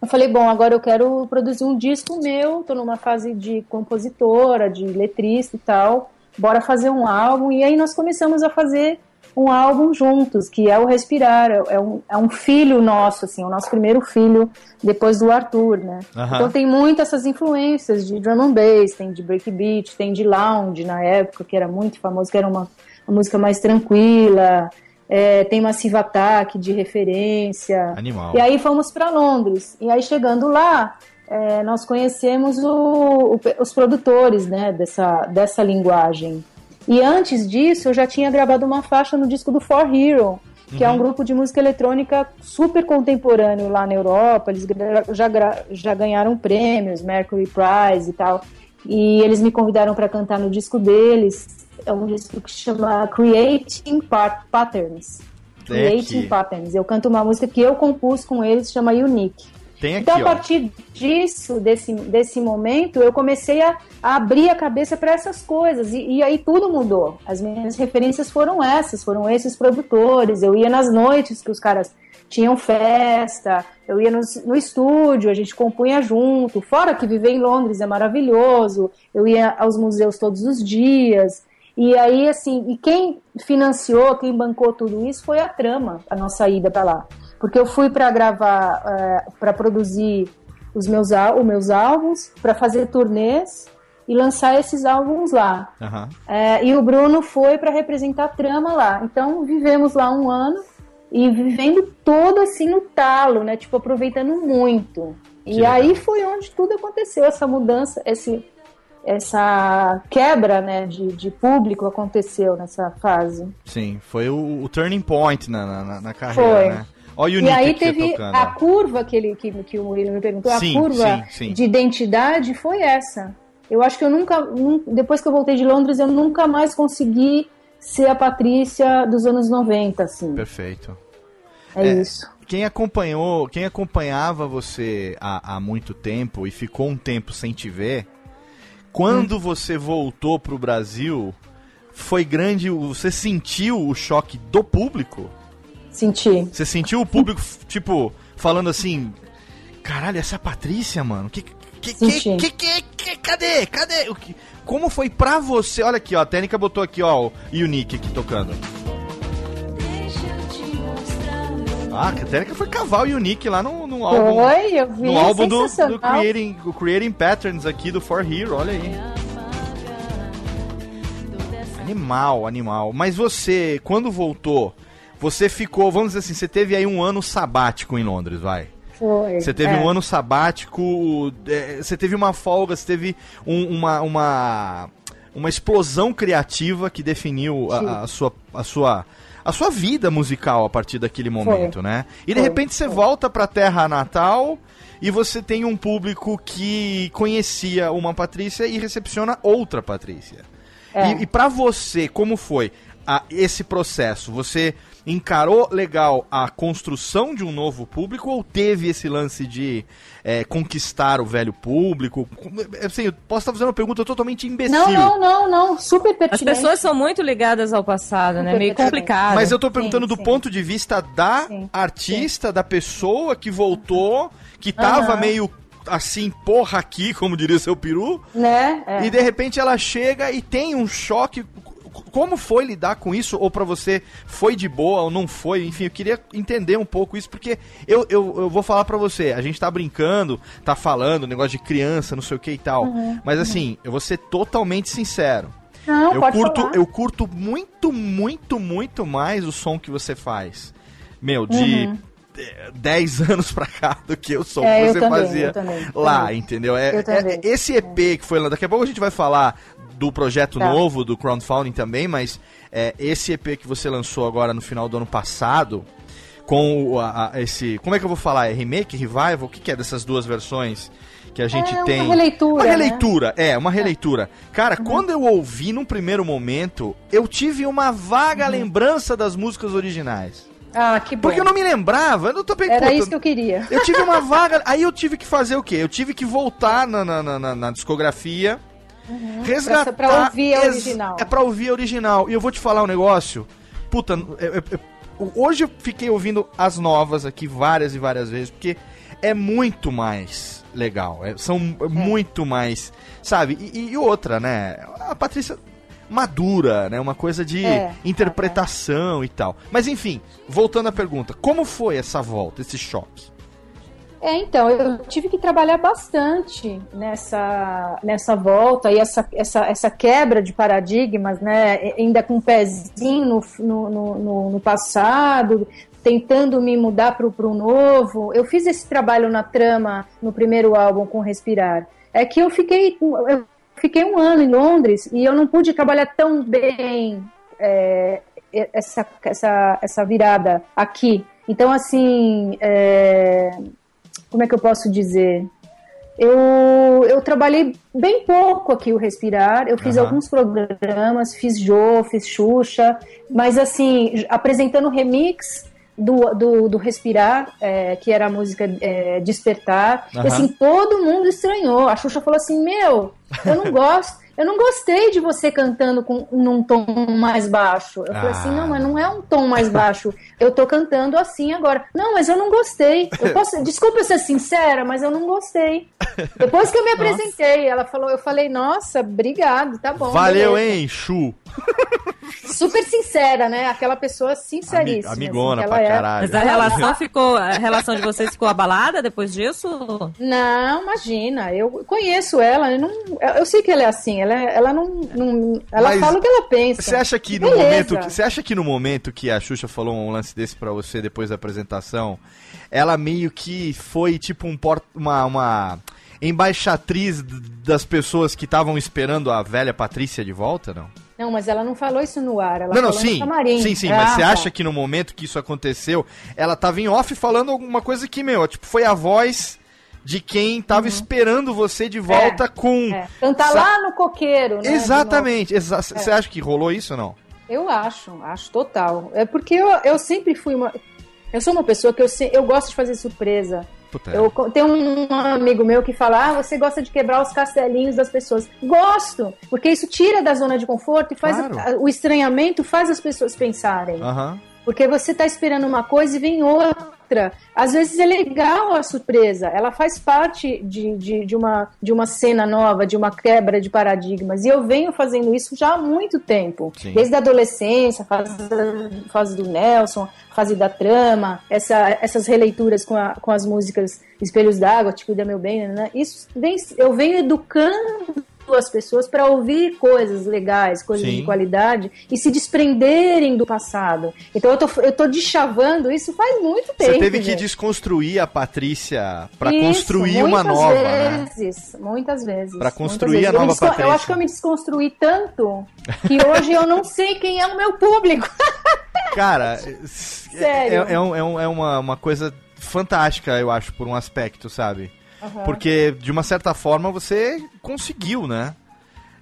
Eu falei, bom, agora eu quero produzir um disco meu, tô numa fase de compositora, de letrista e tal. Bora fazer um álbum. E aí nós começamos a fazer um álbum juntos, que é o Respirar. É um, é um filho nosso, assim, o nosso primeiro filho depois do Arthur, né? Então tem muitas essas influências de drum and bass, tem de breakbeat, tem de lounge na época, que era muito famoso, que era uma, uma música mais tranquila. É, tem Massive Attack de referência. Animal. E aí fomos para Londres. E aí chegando lá, é, nós conhecemos o- o- os produtores né, dessa, dessa linguagem. E antes disso, eu já tinha gravado uma faixa no disco do For Hero, que é um grupo de música eletrônica super contemporâneo lá na Europa. Eles já, já ganharam prêmios, Mercury Prize e tal. E eles me convidaram para cantar no disco deles. É um disco que chama Creating Pat- Patterns. Creating. Patterns. Eu canto uma música que eu compus com eles, chama Unique. Tem aqui, Então, a ó. partir disso, desse, desse momento, eu comecei a, a abrir a cabeça para essas coisas. E, e aí tudo mudou. As minhas referências foram essas, foram esses produtores. Eu ia nas noites que os caras tinham festa, eu ia no, no estúdio, a gente compunha junto. Fora que viver em Londres é maravilhoso, eu ia aos museus todos os dias. E aí, assim, e quem financiou, quem bancou tudo isso foi a trama, a nossa ida para lá. Porque eu fui para gravar, para produzir os meus, os meus álbuns, para fazer turnês e lançar esses álbuns lá. Aham. É, e o Bruno foi para representar a trama lá. Então vivemos lá um ano e vivendo todo assim no talo, né? Tipo, aproveitando muito. Que e legal. aí foi onde tudo aconteceu, essa mudança, esse, essa quebra né, de, de público aconteceu nessa fase. Sim, foi o, o turning point na, na- na, na carreira, Foi. né? Olha o E aí teve a curva que, ele, que, que o Murilo me perguntou, Sim, a curva sim, sim. de identidade foi essa. Eu acho que eu nunca, nun- depois que eu voltei de Londres, eu nunca mais consegui ser a Patrícia dos anos 90, assim. Perfeito. É, É. isso. Quem acompanhou, quem acompanhava você há, há muito tempo e ficou um tempo sem te ver, quando Hum. você voltou pro Brasil, foi grande, você sentiu o choque do público? Senti. Você sentiu o público, tipo, falando assim, caralho, essa é a Patrícia, mano? Que, que, que, que, que, que- cadê? Cadê? O que, como foi pra você? Olha aqui, ó, a Técnica botou aqui, ó, o Unique aqui tocando. Ah, a Técnica foi cavar o Unique lá no, no álbum. Foi, eu vi, No álbum do, do. Creating, Creating Patterns aqui do For Hero, olha aí. Animal, animal. Mas você, quando voltou, você ficou, vamos dizer assim, você teve aí um ano sabático em Londres, vai. Foi. Você teve é. um ano sabático, é, você teve uma folga, você teve um- uma, uma, uma explosão criativa que definiu a, a sua, a, sua, a sua vida musical a partir daquele momento, né? E de Foi, repente você foi. volta pra terra natal e você tem um público que conhecia uma Patrícia e recepciona outra Patrícia. É. E, e para você, como foi a- esse processo? Você encarou legal a construção de um novo público ou teve esse lance de é, conquistar o velho público? Assim, eu posso estar fazendo uma pergunta totalmente imbecil. Não, não, não, não. Super As pertinente. pessoas são muito ligadas ao passado, né? Super Meio pertinente. complicado. Mas eu tô perguntando Sim, do sim. ponto de vista da Sim, artista, da pessoa que voltou, que tava Aham. meio assim, porra aqui, como diria seu peru, Né? É. E de repente ela chega e tem um choque. Como foi lidar com isso? Ou pra você foi de boa ou não foi? Enfim, eu queria entender um pouco isso, porque eu, eu, eu vou falar pra você. A gente tá brincando, tá falando, negócio de criança, não sei o que e tal. Mas assim, eu vou ser totalmente sincero. Não, eu curto, falar. eu curto muito, muito, muito mais o som que você faz. Meu, de eh, 10 anos pra cá do que o som É, que eu você também, fazia eu também, lá, também. entendeu? É, é- esse EP que foi lá, daqui a pouco a gente vai falar do projeto Tá. novo, do crowdfunding também, mas é, esse EP que você lançou agora no final do ano passado, com o- a- a- esse. Como é que eu vou falar? É remake, revival? O que, que é dessas duas versões que a gente É uma tem? releitura, Uma né? releitura, é, uma releitura. Cara, Uhum. quando eu ouvi num primeiro momento, eu tive uma vaga Uhum. lembrança das músicas originais. Ah, que bom. Porque eu não me lembrava, eu não tô pe- Era puta, isso que eu queria. eu tive uma vaga. Aí eu tive que fazer o quê? Eu tive que voltar na, na- na- na discografia. Resgatar. Uhum. Pra- pra ouvir a original. É pra ouvir a original. E eu vou te falar um negócio. Puta, eu- eu- eu- hoje eu fiquei ouvindo as novas aqui várias e várias vezes, porque é muito mais legal. é- são muito mais. Sabe? E, e outra, né? A Patrícia. Madura, né? Uma coisa de É, interpretação e tal. Mas enfim, voltando à pergunta, como foi essa volta, esse choque? É, então, eu tive que trabalhar bastante nessa, nessa volta e essa, essa, essa quebra de paradigmas, né? Ainda com um pezinho no, no, no- no, passado, tentando me mudar para o novo. Eu fiz esse trabalho na trama no primeiro álbum com Respirar. É que eu fiquei, eu fiquei um ano em Londres e eu não pude trabalhar tão bem é, essa, essa, essa virada aqui. Então, assim, é, como é que eu posso dizer? Eu, eu trabalhei bem pouco aqui o Respirar. Eu fiz Aham. alguns programas, fiz Jô, fiz Xuxa, mas assim, apresentando remix do, do, do Respirar, é, que era a música é, Despertar. Aham. E assim, todo mundo estranhou. A Xuxa falou assim: Meu, eu não gosto. Eu não gostei de você cantando com, num tom mais baixo. Eu falei assim, Ah. não, mas não é um tom mais baixo. Eu tô cantando assim agora. Não, mas eu não gostei. Eu posso, desculpa eu ser sincera, mas eu não gostei. Depois que eu me apresentei, ela falou, eu falei, nossa, obrigado, tá bom. Valeu, beleza. hein, Chu? Super sincera, né? Aquela pessoa sinceríssima. Ami- amigona assim, pra é. caralho. Mas a relação ficou. A relação de vocês ficou abalada depois disso? Não, imagina, eu conheço ela, eu, não, eu sei que ela é assim, ela, é- ela não, não- ela Mas fala o que ela pensa. Você acha que no Beleza. momento que você acha que no momento que a Xuxa falou um lance desse pra você depois da apresentação, ela meio que foi tipo um port, uma, uma embaixatriz das pessoas que estavam esperando a velha Patrícia de volta, não? Não, mas ela não falou isso no ar, ela não, não, falou no sim. camarim. Sim, sim, Ah, mas você tá. acha que no momento que isso aconteceu, ela tava em off falando alguma coisa que, meu, tipo, foi a voz de quem tava esperando você de volta com Uhum. É, cantar Sa- lá no coqueiro, né? Exatamente. Exa É. Você acha que rolou isso ou não? Eu acho, acho total. É porque eu, eu sempre fui uma. Eu sou uma pessoa que eu, se- eu gosto de fazer surpresa. Puta, é. Eu tenho um amigo meu que fala: Ah, você gosta de quebrar os castelinhos das pessoas. Gosto! Porque isso tira da zona de conforto e faz Claro. a- o estranhamento faz as pessoas pensarem. Aham. Porque você tá esperando uma coisa e vem outra. Às vezes é legal a surpresa. Ela faz parte de, de, de, uma, de uma cena nova, de uma quebra de paradigmas. E eu venho fazendo isso já há muito tempo. Sim. Desde a adolescência, fase, fase do Nelson, fase da trama, essa, essas releituras com, a- com as músicas Espelhos d'Água, Te Cuida Meu Bem, né? Isso vem, eu venho educando as pessoas para ouvir coisas legais, coisas Sim. de qualidade e se desprenderem do passado. Então eu tô, eu tô deschavando isso faz muito tempo. Você teve que gente. desconstruir a Patrícia pra Isso, construir uma muitas nova, né? vezes, Muitas vezes. Pra muitas construir vezes. a Eu nova Patrícia. Eu acho que eu me desconstruí tanto que hoje eu não sei quem é o meu público. Cara, Sério. é, é, é um- é uma, uma coisa fantástica, eu acho, por um aspecto, sabe? Porque, de uma certa forma, você conseguiu, né?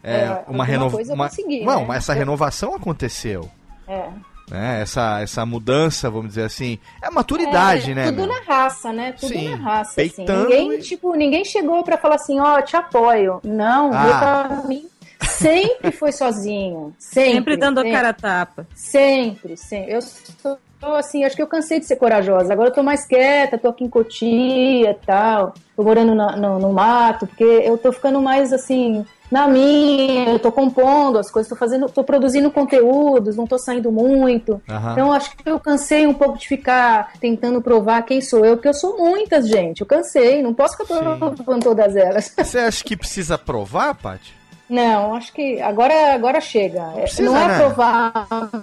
É, É, uma renovação. coisa eu consegui, Não, né? mas essa renovação aconteceu. É. Né? Essa, essa mudança, vamos dizer assim. É maturidade, É, né? Tudo meu? na raça, né? Tudo Sim, na raça. Assim. Ninguém, e- tipo, ninguém chegou pra falar assim, ó, te apoio. Não, Ah. meu caminho sempre foi sozinho. Sempre. Sempre dando a sempre. cara a tapa. Sempre, sempre. Eu sou assim, acho que eu cansei de ser corajosa. Agora eu tô mais quieta, tô aqui em Cotia e tal. Tô morando na- no, no mato, porque eu tô ficando mais assim, na minha, eu tô compondo as coisas, tô fazendo, tô produzindo conteúdos, não tô saindo muito. Aham. Então acho que eu cansei um pouco de ficar tentando provar quem sou eu, porque eu sou muitas, gente. Eu cansei, não posso ficar provando todas elas. Você acha que precisa provar, Paty? Não, acho que agora, agora chega. Precisa, não é né? provar,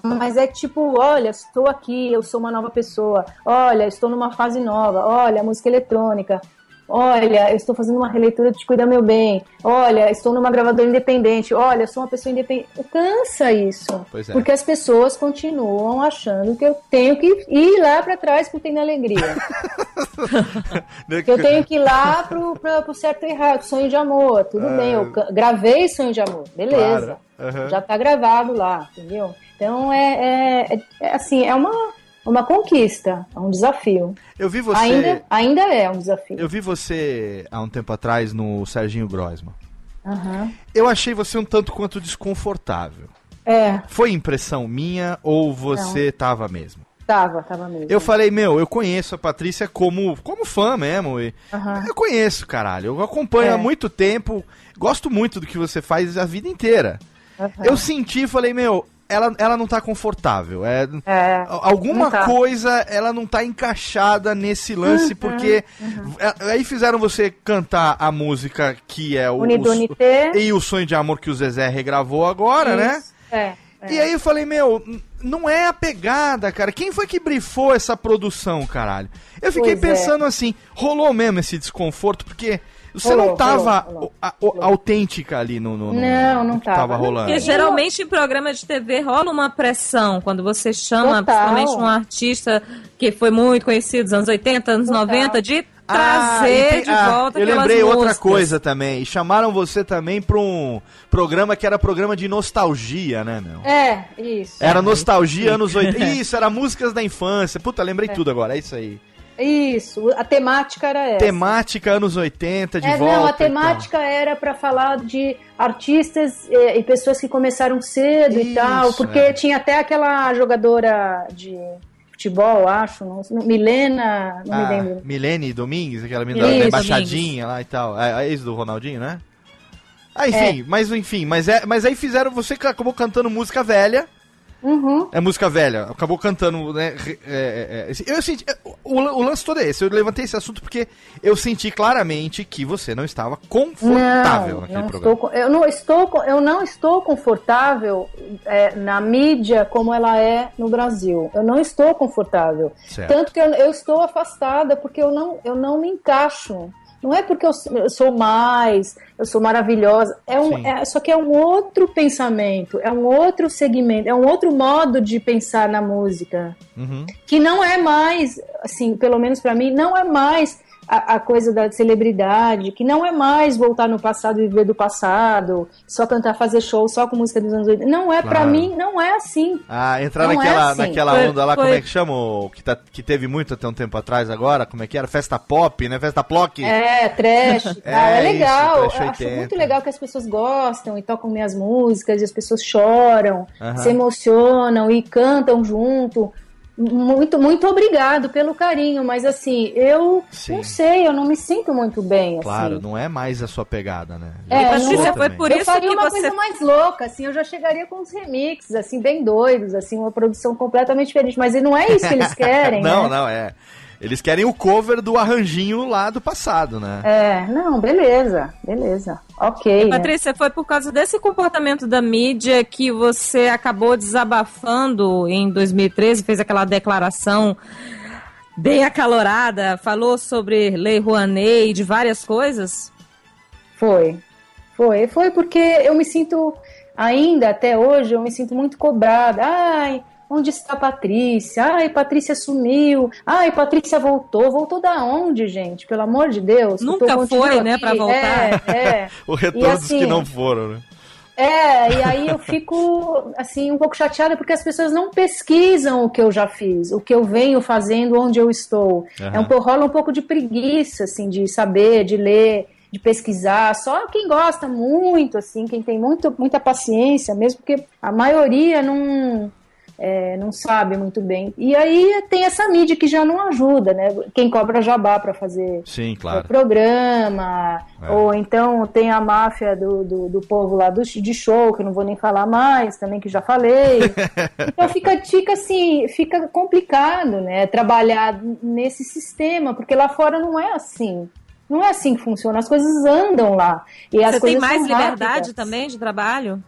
mas é tipo, olha, estou aqui, eu sou uma nova pessoa. Olha, estou numa fase nova. Olha, música eletrônica. Olha, eu estou fazendo uma releitura de Cuida Meu Bem. Olha, estou numa gravadora independente. Olha, eu sou uma pessoa independente. Cansa isso. Pois é. Porque as pessoas continuam achando que eu tenho que ir lá para trás pro Tem Alegria. que eu tenho que ir lá pro, pra, pro certo e errado, sonho de amor, tudo É. bem, eu gravei sonho de amor, beleza. Claro, aham. Já tá gravado lá, entendeu? Então é, é- é- é assim, é uma, uma conquista, é um desafio. Eu vi você. Ainda, ainda é um desafio. Eu vi você há um tempo atrás no Serginho Groisman. Aham. Eu achei você um tanto quanto desconfortável. É, Foi impressão minha ou você tava mesmo? tava, tava mesmo. Eu falei, meu, eu conheço a Patrícia como, como fã mesmo. e- Aham. Eu conheço, caralho. Eu acompanho É. há muito tempo. Gosto muito do que você faz a vida inteira. Aham. Eu senti, falei, meu, ela, ela não tá confortável. É, É, Alguma tá. coisa ela não tá encaixada nesse lance, porque é, aí fizeram você cantar a música que é o. O- e o Sonho de Amor que o Zezé regravou agora, né? Isso, É, é. E aí eu falei, meu, não é a pegada, cara. Quem foi que brifou essa produção, caralho? Eu fiquei Pois é. pensando assim, rolou mesmo esse desconforto, porque você Rolou, não tava rolou, rolou, autêntica ali no, no, no- Não, não tava. tava rolando. Porque geralmente em programa de TV rola uma pressão quando você chama, Total. principalmente um artista que foi muito conhecido nos anos 80, anos Total. 90, de Ah, trazer e tem- de ah, volta Eu aquelas lembrei outra músicas. coisa também. E chamaram você também pra um programa que era programa de nostalgia, né, meu? É, isso. Era nostalgia anos 80. Isso, era músicas da infância. Puta, lembrei tudo agora, é isso aí. Isso, a temática era essa. Temática anos 80, de é, volta. não, a e temática era para falar de artistas eh, e pessoas que começaram cedo Isso, e tal, porque é. tinha até aquela jogadora de futebol, acho, não, Milena, não Ah, me lembro. Milene Domingues, aquela menina Isso. da embaixadinha lá e tal. É, é isso do Ronaldinho, né? Ah, enfim, mas enfim, mas, é, mas aí fizeram. Você acabou cantando música velha. Uhum. É música velha, acabou cantando, né? é, é, é, eu senti. O, o lance todo é esse. Eu levantei esse assunto porque eu senti claramente que você não estava confortável não, naquele não programa. estou, eu não estou, eu não estou confortável é, na mídia como ela é no Brasil. Eu não estou confortável. Certo. Tanto que eu, eu estou afastada porque eu não, eu não me encaixo. Não é porque eu, sou- eu sou mais, eu sou maravilhosa. É um, é, só que é um outro pensamento, é um outro segmento, é um outro modo de pensar na música Uhum. que não é mais, assim, pelo menos pra mim, não é mais a, a coisa da celebridade, que não é mais voltar no passado e viver do passado, só cantar, fazer show só com música dos anos 80. Não é, pra Claro. mim, não é assim. Ah, entrar Não é naquela, assim. naquela Foi- onda lá, foi- como é que chama? Que, tá, que teve muito até um tempo atrás agora, como é que era? Festa pop, né? Festa plock. É, trash, e tal, É é, legal. isso, acho 80. muito legal que as pessoas gostam e tocam minhas músicas, e as pessoas choram, Aham. se emocionam e cantam junto. Muito, muito obrigado pelo carinho, mas assim, eu Sim. não sei, eu não me sinto muito bem, Claro, assim. não é mais a sua pegada, né? É, Já Patrícia, passou foi por eu isso faria que uma você coisa mais louca, assim, eu já chegaria com uns remixes, assim, bem doidos, assim, uma produção completamente diferente, mas não é isso que eles querem, não, né? não, é. Eles querem o cover do arranjinho lá do passado, né? É, não, beleza, beleza. Ok. né? Patrícia, foi por causa desse comportamento da mídia que você acabou desabafando em 2013, fez aquela declaração bem acalorada, falou sobre Lei Rouanet e de várias coisas? Foi. Foi. Foi porque eu me sinto, ainda até hoje, eu me sinto muito cobrada. Ai, onde está a Patrícia? Ai, Patrícia sumiu. Ai, Patrícia voltou. Voltou da onde, gente? Pelo amor de Deus. Nunca foi, né, pra voltar. É, é. O retorno E dos que assim, não foram, né? É, e aí eu fico assim um pouco chateada porque as pessoas não pesquisam o que eu já fiz, o que eu venho fazendo, onde eu estou. Aham. É um pouco rola um pouco de preguiça assim de saber, de ler, de pesquisar. Só quem gosta muito assim, quem tem muito, muita paciência, mesmo porque a maioria não é, não sabe muito bem. E aí tem essa mídia que já não ajuda, né? Quem cobra jabá para fazer Sim, o claro. programa, É. ou então tem a máfia do, do, do povo lá do, de show, que eu não vou nem falar mais, também que já falei. então fica, fica assim, fica complicado, né, trabalhar nesse sistema, porque lá fora não é assim. Não é assim que funciona, as coisas andam lá. E as Você tem mais liberdade rápidas. também de trabalho?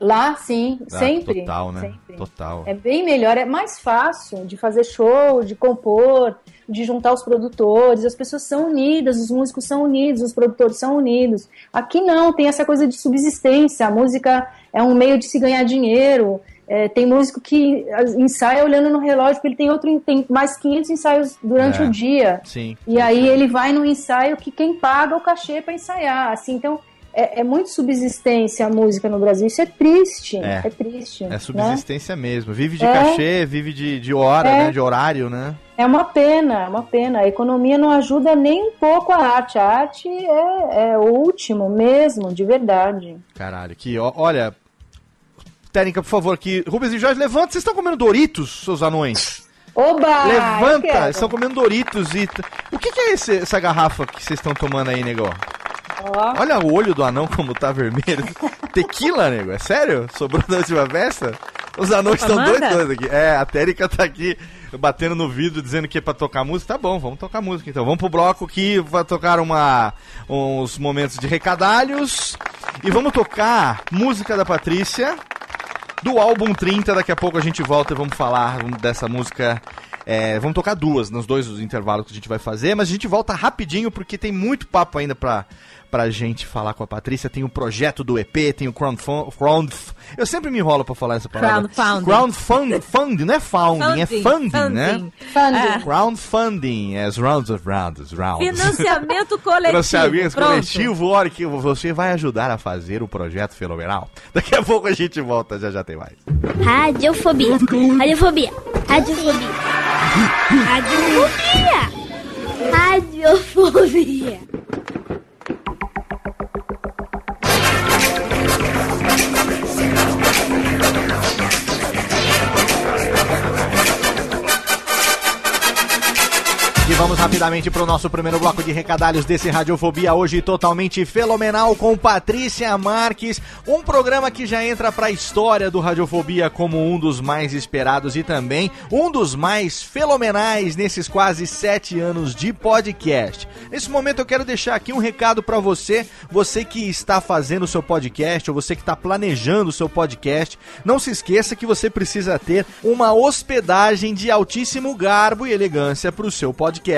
Lá, sim, Ah, sempre. Total, né? sempre. Total. É bem melhor, é mais fácil de fazer show, de compor, de juntar os produtores. As pessoas são unidas, os músicos são unidos, os produtores são unidos. Aqui não, tem essa coisa de subsistência. A música é um meio de se ganhar dinheiro. É, tem músico que ensaia olhando no relógio, porque ele tem outro tem mais 500 ensaios durante É. o dia. Sim. E aí ele vai no ensaio que quem paga o cachê para ensaiar. Assim, então é, é muito subsistência a música no Brasil. Isso é triste. É. É, triste. É né? subsistência mesmo. Vive de É. cachê, vive de, de hora, É. né? De horário, né? É uma pena, é uma pena. A economia não ajuda nem um pouco a arte. A arte é, é o último mesmo, de verdade. Caralho, que ó, olha. Técnica, por favor, que. Rubens e Jorge, levanta. Vocês estão comendo Doritos, seus anões? Oba! levanta! estão comendo Doritos e. O que, que é esse- essa garrafa que vocês estão tomando aí, nego? Ó, Olha o olho do anão como tá vermelho. Tequila, nego? É sério? Sobrou da última festa? Os anões estão dois dois aqui. É, a Térica tá aqui batendo no vidro dizendo que é pra tocar música. Tá bom, vamos tocar música então. Vamos pro bloco que vai tocar uma, uns momentos de recadalhos. E vamos tocar música da Patrícia do álbum 30. Daqui a pouco a gente volta e vamos falar dessa música. É, vamos tocar duas nos dois intervalos que a gente vai fazer, mas a gente volta rapidinho porque tem muito papo ainda pra, pra gente falar com a Patrícia. Tem o projeto do EP, tem o crowdfund. crowd, eu sempre me enrolo pra falar essa palavra. Crowdfunding. Crowdfunding. Funding, não é founding, é funding, né? Funding. Crowdfunding, as rounds of rounds, rounds. Financiamento coletivo. Financiamento Pronto. coletivo, olha que você vai ajudar a fazer o projeto fenomenal. Daqui a pouco a gente volta, já já tem mais. Radiofobia. Radiofobia. Radiofobia. Radiofobia. Radiofobia. E vamos rapidamente para o nosso primeiro bloco de recadalhos desse Radiofobia, hoje totalmente fenomenal com Patrícia Marques, um programa que já entra para a história do Radiofobia como um dos mais esperados e também um dos mais fenomenais nesses quase sete anos de podcast. Nesse momento eu quero deixar aqui um recado para você, você que está fazendo o seu podcast ou você que está planejando o seu podcast, não se esqueça que você precisa ter uma hospedagem de altíssimo garbo e elegância para o seu podcast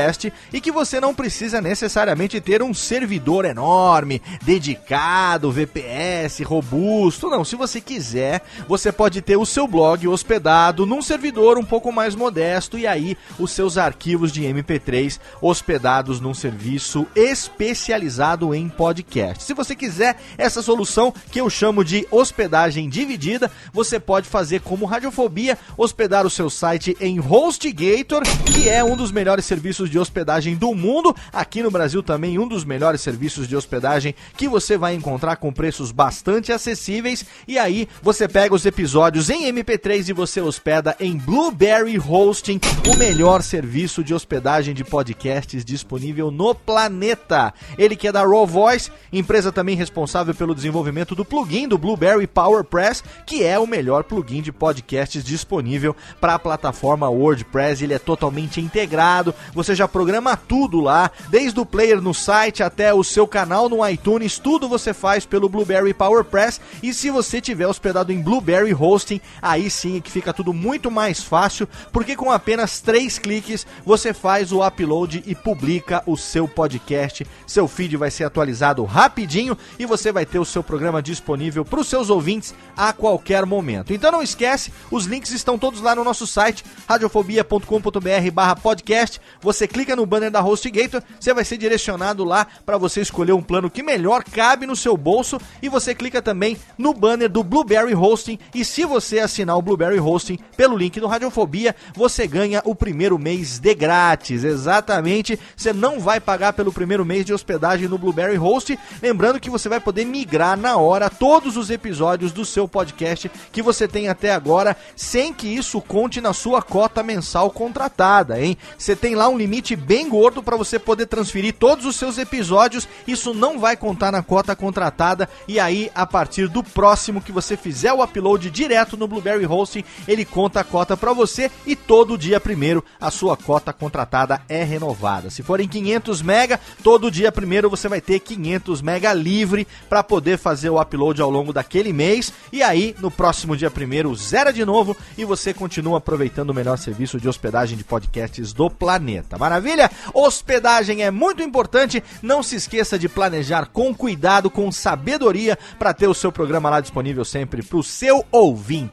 e que você não precisa necessariamente ter um servidor enorme, dedicado, VPS, robusto. Não, se você quiser, você pode ter o seu blog hospedado num servidor um pouco mais modesto e aí os seus arquivos de MP3 hospedados num serviço especializado em podcast. Se você quiser essa solução que eu chamo de hospedagem dividida, você pode fazer como Radiofobia, hospedar o seu site em HostGator, que é um dos melhores serviços de hospedagem hospedagem do mundo. Aqui no Brasil também um dos melhores serviços de hospedagem que você vai encontrar com preços bastante acessíveis. E aí você pega os episódios em MP3 e você hospeda em Blueberry Hosting, o melhor serviço de hospedagem de podcasts disponível no planeta. Ele que é da Raw Voice, empresa também responsável pelo desenvolvimento do plugin do Blueberry PowerPress, que é o melhor plugin de podcasts disponível para a plataforma WordPress. Ele é totalmente integrado, você já programa tudo lá, desde o player no site até o seu canal no iTunes, tudo você faz pelo Blueberry PowerPress. E se você tiver hospedado em Blueberry Hosting, aí sim é que fica tudo muito mais fácil, porque com apenas três cliques você faz o upload e publica o seu podcast. Seu feed vai ser atualizado rapidinho e você vai ter o seu programa disponível para os seus ouvintes a qualquer momento. Então não esquece, os links estão todos lá no nosso site radiofobia.com.br/barra podcast. Você clica no banner da HostGator, você vai ser direcionado lá para você escolher um plano que melhor cabe no seu bolso e você clica também no banner do Blueberry Hosting e se você assinar o Blueberry Hosting pelo link do Radiofobia, você ganha o primeiro mês de grátis. Exatamente, você não vai pagar pelo primeiro mês de hospedagem no Blueberry Hosting, lembrando que você vai poder migrar na hora todos os episódios do seu podcast que você tem até agora, sem que isso conte na sua cota mensal contratada, hein? Você tem lá um limite bem gordo para você poder transferir todos os seus episódios, isso não vai contar na cota contratada e aí a partir do próximo que você fizer o upload direto no Blueberry Hosting, ele conta a cota para você e todo dia primeiro a sua cota contratada é renovada. Se forem 500 mega, todo dia primeiro você vai ter 500 mega livre para poder fazer o upload ao longo daquele mês e aí no próximo dia primeiro zera de novo e você continua aproveitando o melhor serviço de hospedagem de podcasts do planeta. Maravilha? Hospedagem é muito importante, não se esqueça de planejar com cuidado, com sabedoria para ter o seu programa lá disponível sempre para o seu ouvinte.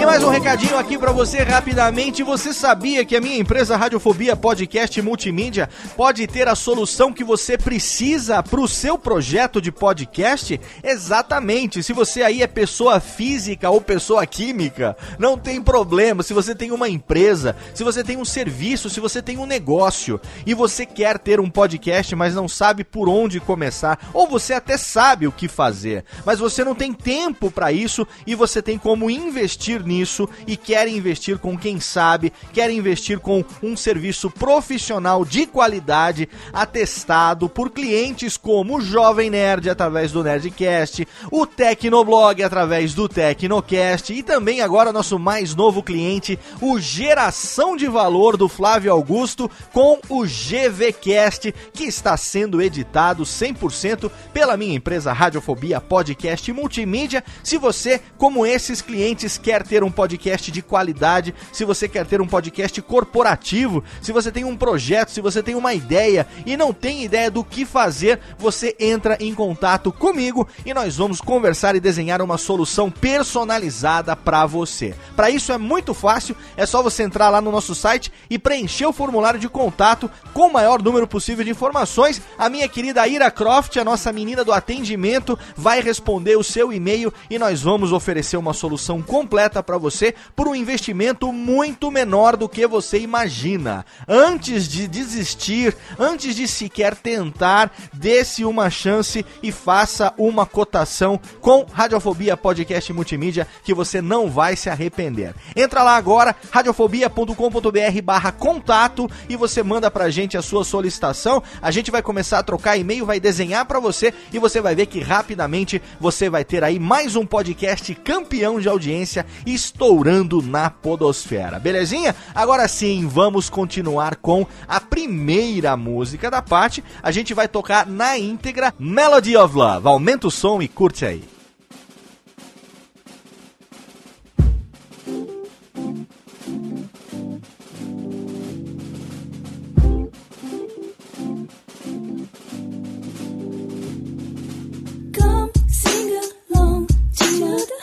E mais um recadinho aqui para você rapidamente. Você sabia que a minha empresa Radiofobia Podcast Multimídia pode ter a solução que você precisa para o seu projeto de podcast? Exatamente. Se você aí é pessoa física ou pessoa química, não tem problema. Se você tem uma empresa, se você tem um serviço, se você tem um negócio e você quer ter um podcast, mas não sabe por onde começar, ou você até sabe o que fazer, mas você não tem tempo para isso e você tem como investir nisso e quer investir com quem sabe, quer investir com um serviço profissional de qualidade, atestado por clientes como o Jovem Nerd através do Nerdcast, o Tecnoblog através do Tecnocast e também agora nosso mais novo cliente, o Geração de Valor do Flávio Augusto com o GVcast, que está sendo editado 100% pela minha empresa Radiofobia Podcast Multimídia. Se você, como esses clientes, quer ter um podcast de qualidade, se você quer ter um podcast corporativo, se você tem um projeto, se você tem uma ideia e não tem ideia do que fazer, você entra em contato comigo e nós vamos conversar e desenhar uma solução personalizada para você. Para isso é muito fácil, é só você entrar lá no nosso site e preencher o formulário de contato com o maior número possível de informações. A minha querida Ira Croft, a nossa menina do atendimento, vai responder o seu e-mail e nós vamos oferecer uma solução completa para você por um investimento muito menor do que você imagina. Antes de desistir, antes de sequer tentar, dê-se uma chance e faça uma cotação com Radiofobia Podcast Multimídia que você não vai se arrepender. Entra lá agora, radiofobia.com.br barra contato e você manda pra gente a sua solicitação. A gente vai começar a trocar e-mail, vai desenhar para você e você vai ver que rapidamente você vai ter aí mais um podcast campeão de audiência estourando na podosfera. Belezinha? Agora sim, vamos continuar com a primeira música da parte. A gente vai tocar na íntegra Melody of Love. Aumenta o som e curte aí.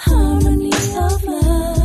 Harmony of love.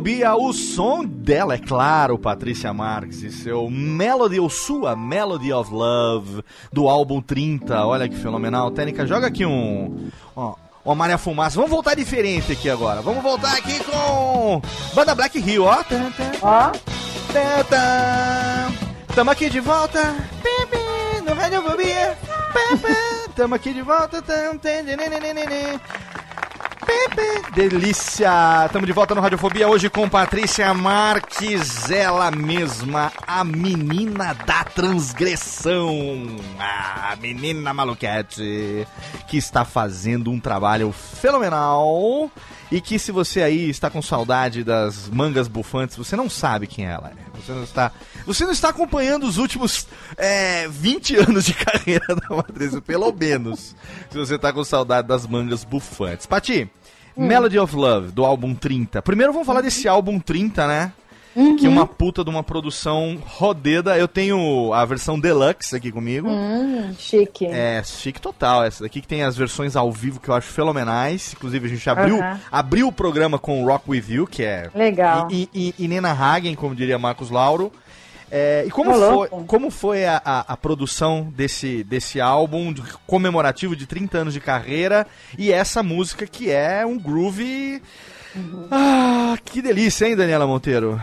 Radiofobia, o som dela, é claro, Patrícia Marques e seu Melody, ou sua Melody of Love, do álbum 30. Olha que fenomenal. Técnica, joga aqui um. Ó, uma Maria Fumaça. Vamos voltar diferente aqui agora. Vamos voltar aqui com. Banda Black Hill, ó. Ó. Tamo aqui de volta. No Radiofobia. Tamo aqui de volta. Delícia! Estamos de volta no Radiofobia hoje com Patrícia Marques, ela mesma, a menina da transgressão, a menina maluquete, que está fazendo um trabalho fenomenal e que se você aí está com saudade das mangas bufantes, você não sabe quem ela é. Você não está, você não está acompanhando os últimos é, 20 anos de carreira da Patrícia, pelo menos. Se você está com saudade das mangas bufantes. Pati, Melody of Love, do álbum 30. Primeiro vamos falar desse álbum 30, né? Que é uma puta de uma produção rodeda. Eu tenho a versão deluxe aqui comigo. hum, chique. É, chique total. Essa daqui que tem as versões ao vivo que eu acho fenomenais. Inclusive, a gente abriu, Aham. abriu o programa com Rock With You, que é. Legal. E, e, e Nena Hagen, como diria Marcos Lauro. É, e como Ô, foi, como foi a, a, a produção desse, desse álbum de- comemorativo de 30 anos de carreira e essa música que é um groove. Uhum. Ah, que delícia, hein, Daniela Monteiro?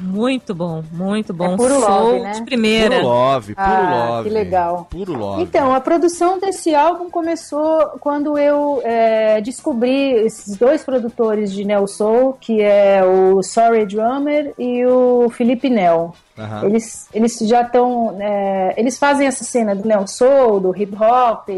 Muito bom, muito bom. É puro Soul love, né? de primeira. Puro love, puro Ah, love. que legal. Puro love. Então, a produção desse álbum começou quando eu é, descobri esses dois produtores de Neo Soul, que é o Sorry Drummer e o Felipe Nel. Eles, eles já estão. eles fazem essa cena do Neo Soul, do hip hop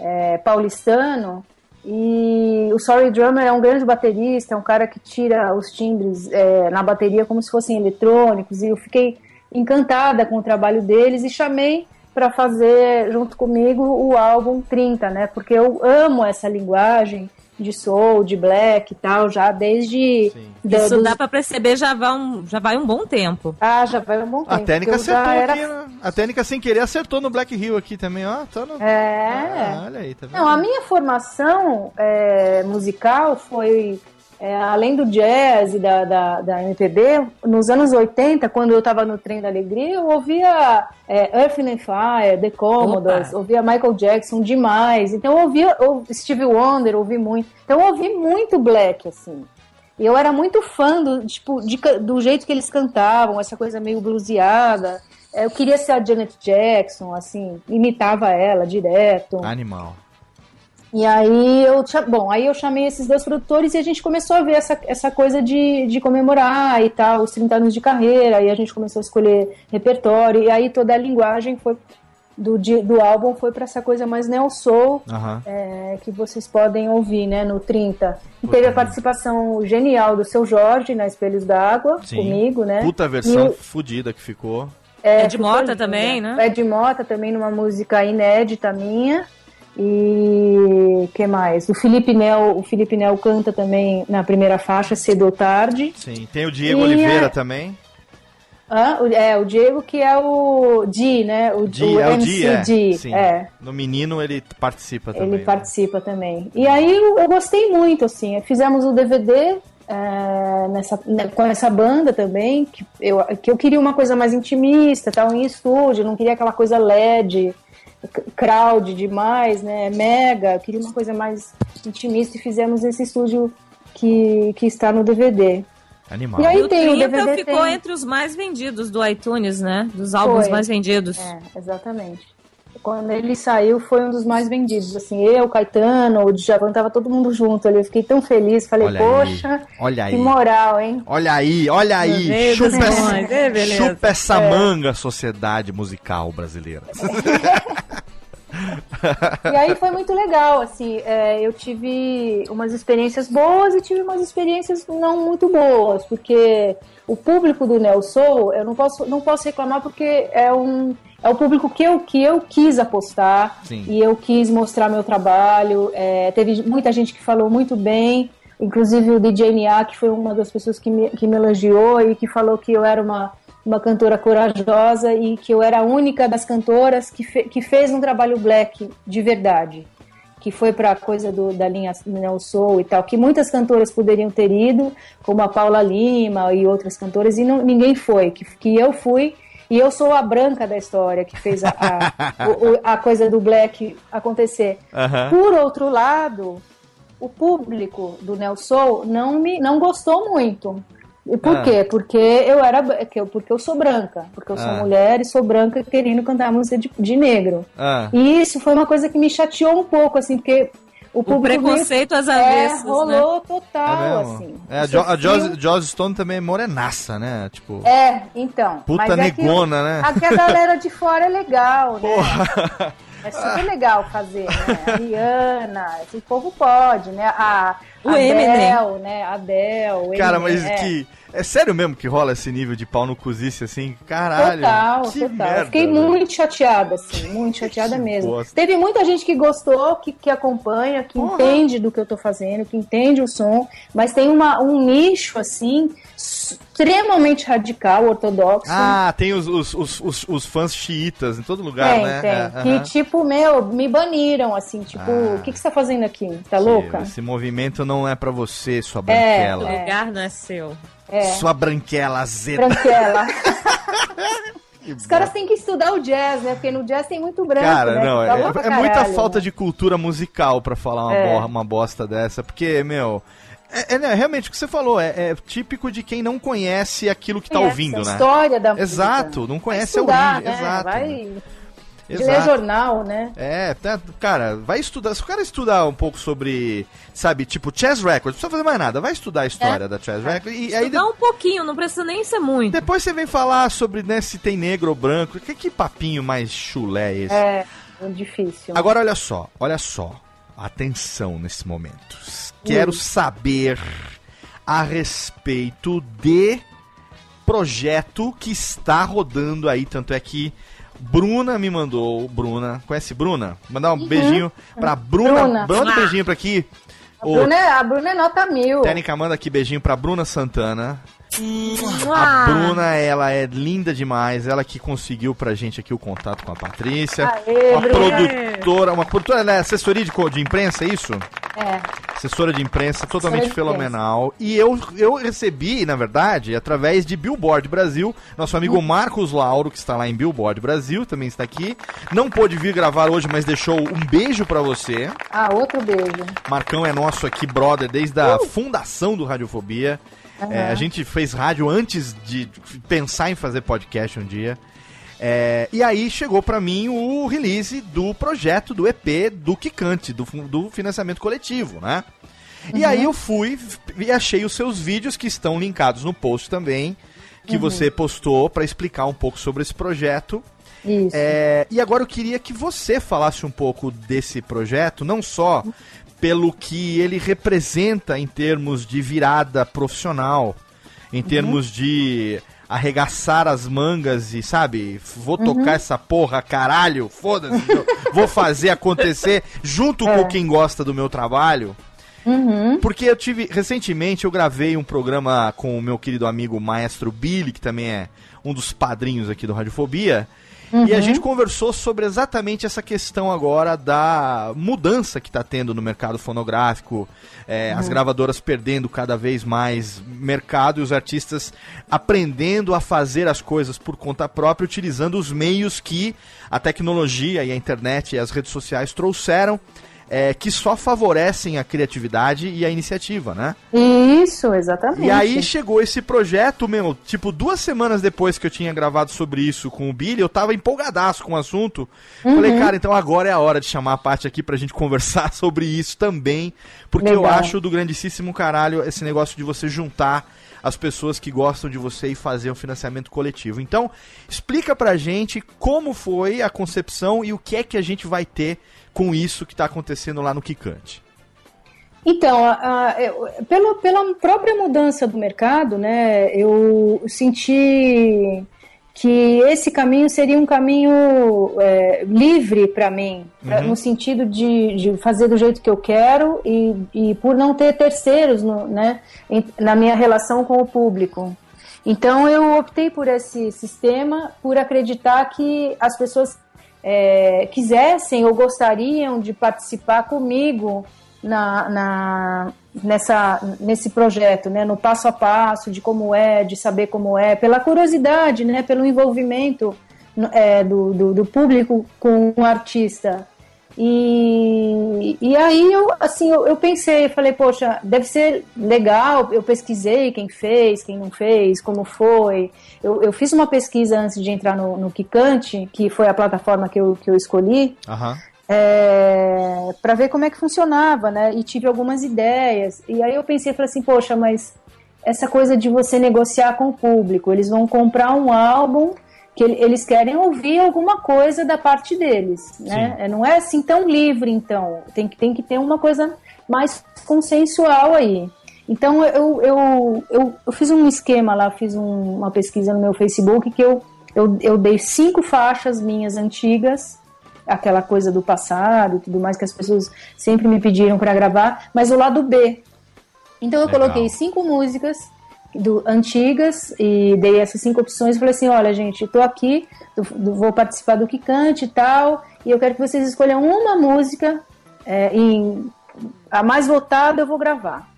é, paulistano. E o Sorry Drummer é um grande baterista, é um cara que tira os timbres é, na bateria como se fossem eletrônicos. E eu fiquei encantada com o trabalho deles e chamei para fazer junto comigo o álbum 30, né? Porque eu amo essa linguagem de soul, de black e tal, já desde. da- Isso dos- dá pra perceber já vai um, já vai um bom tempo. Ah, já vai um bom tempo. A técnica acertou era aqui, né? A técnica sem querer acertou no Black Hill aqui também, ó. Tá no... É. Ah, olha aí, tá vendo? Não, a minha formação é, musical foi, é, além do jazz e da, da, da MPB, nos anos 80, quando eu estava no Trem da Alegria, eu ouvia é, Earth and Fire, The Commodores, Opa. ouvia Michael Jackson demais. Então eu ouvia eu, Stevie Wonder, ouvi muito. Então eu ouvi muito black, assim. E eu era muito fã do, tipo, de do jeito que eles cantavam, essa coisa meio bluseada. É, Eu queria ser a Janet Jackson, assim, imitava ela direto. Animal. E aí eu, bom, aí eu chamei esses dois produtores e a gente começou a ver essa, essa coisa de, de comemorar e tal, os 30 anos de carreira, aí a gente começou a escolher repertório, e aí toda a linguagem foi do, do álbum foi para essa coisa mais neo soul, Aham. é, que vocês podem ouvir, né, no 30. E teve a participação genial do seu Jorge na Espelhos d'Água, comigo, né? Puta versão E fodida que ficou. é, Ed ficou Mota também, né? Ed Mota também numa música inédita minha. E que mais? O Felipe Nel, o Felipe Nel canta também na primeira faixa, cedo ou tarde. Sim. Tem o Diego E Oliveira é- também. Ah, o- é, o Diego que é o Di, né? O, Di, o é o Di, é. Di, Sim. é. No menino ele participa também. Ele né? participa também. E aí eu, eu gostei muito, assim. Fizemos o DVD é, nessa, né, com essa banda também, que eu, que eu queria uma coisa mais intimista, tal, em estúdio, não queria aquela coisa LED, crowd demais, né? Mega, eu queria uma coisa mais intimista e fizemos esse estúdio que, que está no DVD. Animal. E aí E o tem o 30 DVD ficou tem- entre os mais vendidos do iTunes, né? Dos álbuns Foi. mais vendidos. É, exatamente. Quando ele saiu, foi um dos mais vendidos. Assim, eu, Caetano, o Djavan, tava todo mundo junto ali. Eu fiquei tão feliz. Falei, Olha poxa, aí. Olha que aí. moral, hein? Olha aí, olha aí. Deus Chupa dos essa, é, beleza. chupa essa manga, sociedade musical brasileira. E aí foi muito legal, assim, é, eu tive umas experiências boas e tive umas experiências não muito boas, porque o público do Neo Soul, eu não posso, não posso reclamar porque é um é o público que eu, que eu quis apostar Sim. e eu quis mostrar meu trabalho. é, teve muita gente que falou muito bem, inclusive o DJ Nia, que foi uma das pessoas que me, que me elogiou e que falou que eu era uma, uma cantora corajosa e que eu era a única das cantoras que, fe, que fez um trabalho black de verdade. que foi para a coisa do, da linha Neo Soul e tal, que muitas cantoras poderiam ter ido, como a Paula Lima e outras cantoras, e não, ninguém foi, que, que eu fui, e eu sou a branca da história que fez a, a, o- a coisa do Black acontecer. Por outro lado, o público do Neo Soul não, me, não gostou muito. E por Ah. quê? Porque eu era porque eu sou branca, porque eu sou Ah. mulher e sou branca querendo cantar música de, de negro. Ah. E isso foi uma coisa que me chateou um pouco, assim, porque o O preconceito às é, avessas, né? rolou total, É assim. É, a, jo a Joss, Joss Stone também é morenaça, né? Tipo, É, então. puta mas é que negona, né? Aqui a galera de fora é legal, né? É super legal fazer, né? A Rihanna, esse povo pode, né? A, O a Eminem. Adele, né? A Adele, o Cara, Eminem, mas é. que. É sério mesmo que rola esse nível de pau no cozice assim? Caralho. Total, que total. Merda, eu fiquei velho. muito chateada, assim, muito chateada mesmo. bosta. Teve muita gente que gostou, que, que acompanha, que Porra. entende do que eu tô fazendo, que entende o som, mas tem uma, um nicho, assim, extremamente radical, ortodoxo. Ah, tem os, os, os, os, os fãs xiitas em todo lugar, tem, né? tem. É, que, aham. tipo, meu, me baniram, assim, tipo, Ah. o que, que você tá fazendo aqui? Tá louca? Esse movimento não é pra você, sua É, branquela. O lugar não é seu. É, Sua branquela azeda. branquela. Os caras têm que estudar o jazz, né? Porque no jazz tem muito branco, Cara, né? não, é, é muita caralho, falta né? de cultura musical pra falar uma, É. borra, uma bosta dessa, porque, meu, é, é, né, realmente o que você falou, é, é típico de quem não conhece aquilo que tá Conhece ouvindo, a né? história da música. Exato, não conhece a estudar, origem, né? exato. Vai Exato. ler jornal, né? É, tá, cara, vai estudar. Se o cara estudar um pouco sobre, sabe, tipo, Chess Records, não precisa fazer mais nada, vai estudar a história da Chess Records e aí de- Estudar um pouquinho, não precisa nem ser muito. depois você vem falar sobre, né, se tem negro ou branco. Que, que papinho mais chulé é esse? É, é difícil. Agora olha só, olha só. Atenção nesse momento. Quero Hum. saber a respeito de projeto que está rodando aí, tanto é que Bruna me mandou, Bruna, conhece Bruna? Mandar um beijinho pra Bruna. Uhum. Bruna. Manda um beijinho pra aqui. a, Ô, Bruna é, a Bruna é nota mil. Técnica manda aqui beijinho pra Bruna Santana. A Ah, Bruna, ela é linda demais. Ela que conseguiu pra gente aqui o contato com a Patrícia. Aê, uma Bruna. produtora, uma produtora, né? Assessoria de, de imprensa, é isso? É. Assessora de imprensa totalmente de fenomenal. E eu, eu recebi, na verdade, através de Billboard Brasil, nosso amigo Hum. Marcos Lauro, que está lá em Billboard Brasil, também está aqui. Não pôde vir gravar hoje, mas deixou um beijo pra você. Ah, outro beijo. Marcão é nosso aqui, brother, desde a fundação do Radiofobia. É, a gente fez rádio antes de pensar em fazer podcast um dia. É, e aí chegou pra mim o release do projeto do EP do Kikante, do, do financiamento coletivo, né? E aí eu fui e achei os seus vídeos que estão linkados no post também, que você postou pra explicar um pouco sobre esse projeto. Isso. É, e agora eu queria que você falasse um pouco desse projeto, não só pelo que ele representa em termos de virada profissional, em termos de arregaçar as mangas e, sabe, vou tocar essa porra, caralho, foda-se, vou fazer acontecer junto com quem gosta do meu trabalho. Porque eu tive. Recentemente eu gravei um programa com o meu querido amigo Maestro Billy, que também é um dos padrinhos aqui do Radiofobia. E a gente conversou sobre exatamente essa questão agora da mudança que está tendo no mercado fonográfico, é, as gravadoras perdendo cada vez mais mercado e os artistas aprendendo a fazer as coisas por conta própria, utilizando os meios que a tecnologia e a internet e as redes sociais trouxeram é, que só favorecem a criatividade e a iniciativa, né? Isso, exatamente. E aí chegou esse projeto, meu, tipo, duas semanas depois que eu tinha gravado sobre isso com o Billy, eu tava empolgadaço com o assunto. Uhum. Falei, cara, então agora é a hora de chamar a Paty aqui pra gente conversar sobre isso também, porque eu Legal. acho do grandíssimo caralho esse negócio de você juntar as pessoas que gostam de você e fazer um financiamento coletivo. Então, explica pra gente como foi a concepção e o que é que a gente vai ter com isso que tá acontecendo lá no Kikante. Então, a- a- eu- pela, pela própria mudança do mercado, né, eu senti que esse caminho seria um caminho é, livre para mim, pra- no sentido de, de fazer do jeito que eu quero e, e por não ter terceiros no- né, em- na minha relação com o público. Então, eu optei por esse sistema, por acreditar que as pessoas é, quisessem ou gostariam de participar comigo na, na- nessa, nesse projeto, né, no passo a passo de como é, de saber como é, pela curiosidade, né, pelo envolvimento é, do, do, do público com o artista. E, e aí eu assim eu, eu pensei, eu falei, poxa, deve ser legal. Eu pesquisei quem fez, quem não fez, como foi. Eu, eu fiz uma pesquisa antes de entrar no, no Kikante, que foi a plataforma que eu, que eu escolhi, Aham. para ver como é que funcionava, né? E tive algumas ideias. E aí eu pensei, falei assim, poxa, mas essa coisa de você negociar com o público, eles vão comprar um álbum que ele- eles querem ouvir alguma coisa da parte deles, né? É, Não é assim tão livre, então. Tem que, tem que ter uma coisa mais consensual aí. Então eu, eu, eu, eu fiz um esquema lá, fiz um- uma pesquisa no meu Facebook que eu, eu, eu dei cinco faixas minhas antigas aquela coisa do passado e tudo mais que as pessoas sempre me pediram para gravar, mas o lado B. Então eu Legal. coloquei cinco músicas do, antigas e dei essas cinco opções e falei assim, olha gente, tô aqui, do- do- vou participar do Kikante e tal, e eu quero que vocês escolham uma música é, em, a mais votada eu vou gravar.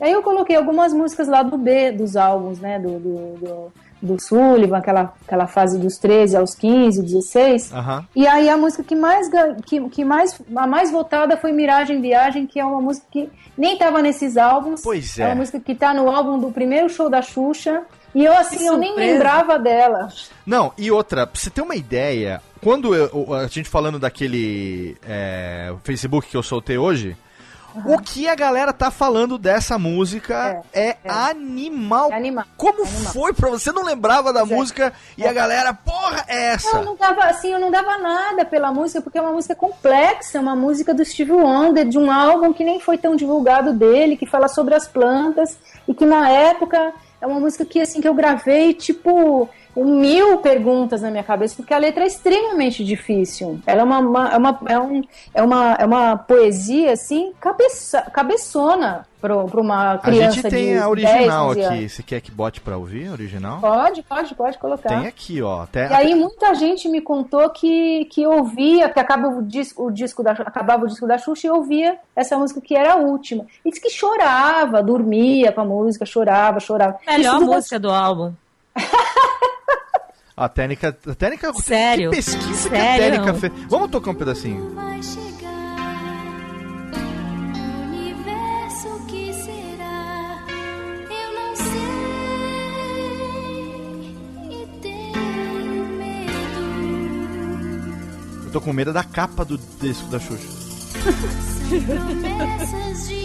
Aí eu coloquei algumas músicas lá do B dos álbuns, né, do, do, do, Sullivan, aquela, aquela fase dos 13 aos 15, 16, Aham. e aí a música que mais, que, que mais a mais votada foi Miragem Viagem, que é uma música que nem tava nesses álbuns. Pois É é. uma música que tá no álbum do primeiro show da Xuxa. E eu assim, eu nem lembrava dela. Não, e outra, pra você ter uma ideia, quando eu- a gente falando daquele é, Facebook que eu soltei hoje, o que a galera tá falando dessa música é, animal. É animal. Como é animal. foi pra você? não lembrava da é. música e a galera, porra, é essa? Eu não dava assim, eu não dava nada pela música, porque é uma música complexa, é uma música do Steve Wonder, de um álbum que nem foi tão divulgado dele, que fala sobre as plantas, e que na época é uma música que assim que eu gravei, tipo, um mil perguntas na minha cabeça, porque a letra é extremamente difícil. Ela é uma, uma- é uma, é um, é uma, é uma poesia assim, cabeça, cabeçona para uma A criança gente tem de a original 10, 11 aqui. Você quer que bote pra ouvir a original? Pode, pode, pode colocar. Tem aqui, ó. Até, E aí muita gente me contou que, que ouvia, que acaba o disco, o disco da, acabava o disco da Xuxa e ouvia essa música que era a última. E disse que chorava, dormia com a música, chorava, chorava. Melhor música do álbum. A técnica, a técnica, Sério? que pesquisa que a Sério? técnica fez. Vamos tocar um pedacinho. vai chegar. O universo que será, eu não sei e tenho medo. Eu tô com medo da capa do disco da Xuxa. São promessas de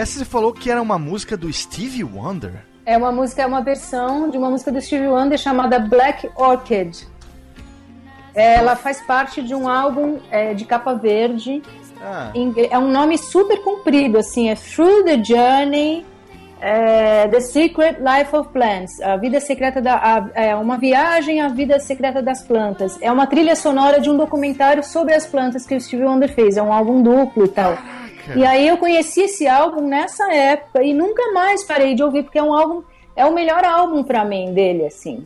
Essa você falou que era uma música do Stevie Wonder? É uma música, é uma versão de uma música do Stevie Wonder chamada Black Orchid. Ela faz parte de um álbum é, de capa verde. Ah, É um nome super comprido, assim, é Through the Journey, é, The Secret Life of Plants, a vida secreta da, a- é uma viagem à vida secreta das plantas. É uma trilha sonora de um documentário sobre as plantas que o Stevie Wonder fez. É um álbum duplo e tal. E aí eu conheci esse álbum nessa época e nunca mais parei de ouvir porque é um álbum, é o melhor álbum pra mim dele, assim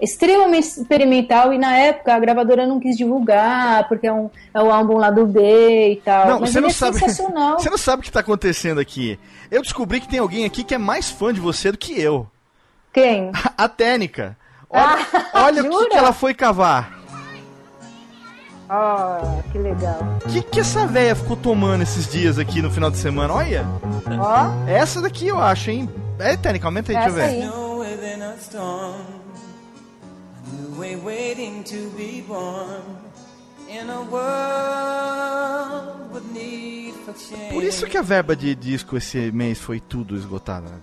extremamente experimental e na época a gravadora não quis divulgar porque é um é o álbum lá do B e tal. Não, Mas você não é sabe. sensacional. Você não sabe o que tá acontecendo aqui. Eu descobri que tem alguém aqui que é mais fã de você do que eu. Quem? A Técnica. Olha, Ah, olha o que, que ela foi cavar. Ah, que legal. O que, que essa véia ficou tomando esses dias aqui no final de semana? Olha. Ó, Essa daqui eu acho, hein? É, Técnica, aumenta aí, deixa eu essa ver. aí. Snow within a storm, a new way waiting to be born in a world with need for change. Por isso que a verba de disco esse mês foi tudo esgotada. né?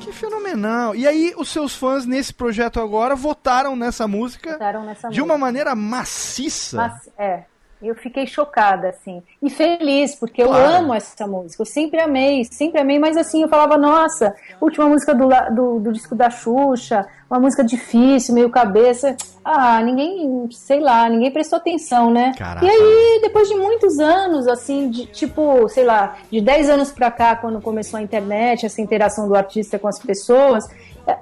Que fenomenal. E aí, os seus fãs nesse projeto agora votaram nessa música Votaram nessa de uma música. maneira maciça. Mas, é, eu fiquei chocada, assim. E feliz, porque eu Claro. amo essa música. Eu sempre amei, sempre amei. Mas, assim, eu falava, nossa, última música do, do, do disco da Xuxa, uma música difícil, meio cabeça. Ah, ninguém, sei lá, ninguém prestou atenção, né? Caraca. E aí, depois de muitos anos, assim, de tipo, sei lá, de 10 anos pra cá, quando começou a internet, essa interação do artista com as pessoas,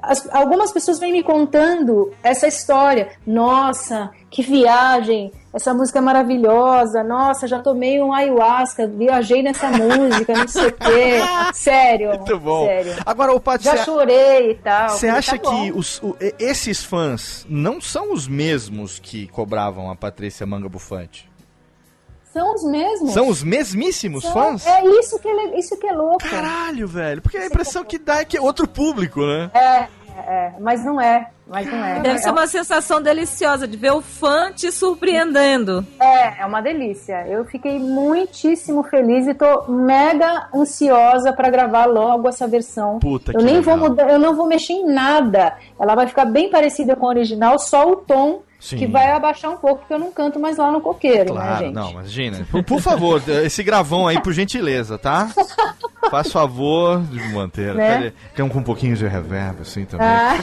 as- algumas pessoas vêm me contando essa história. Nossa, que viagem! Essa música é maravilhosa. Nossa, já tomei um ayahuasca, viajei nessa música, não sei o quê. Sério. Muito bom. Sério. Agora, o Paty, Já chorei e tal. Você acha tá que os, o- esses fãs não são os mesmos que cobravam a Patrícia Manga Bufante? São os mesmos? São os mesmíssimos São- fãs? É isso que, ele- isso que é louco. Caralho, velho. Porque a impressão que dá é que é outro público, né? É, é, mas não é. Mas não é. Deve é, ser uma sensação deliciosa de ver o fã te surpreendendo. É, é uma delícia. Eu fiquei muitíssimo feliz e tô mega ansiosa pra gravar logo essa versão. Puta eu que nem legal. vou mudar, eu não vou mexer em nada. Ela vai ficar bem parecida com a original, só o tom Sim. que vai abaixar um pouco, porque eu não canto mais lá no coqueiro, né, Claro, gente? não, imagina. Por, por favor, esse gravão aí, por gentileza, tá? Faz favor de manter. Né? Quer um com um pouquinho de reverb, assim também. Ah,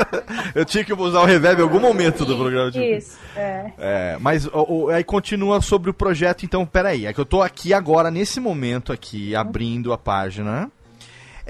Eu tinha que usar o reverb em algum momento do programa. tipo. isso. É. É, mas aí continua sobre o projeto, então, peraí. É que eu tô aqui agora, nesse momento aqui, abrindo a página.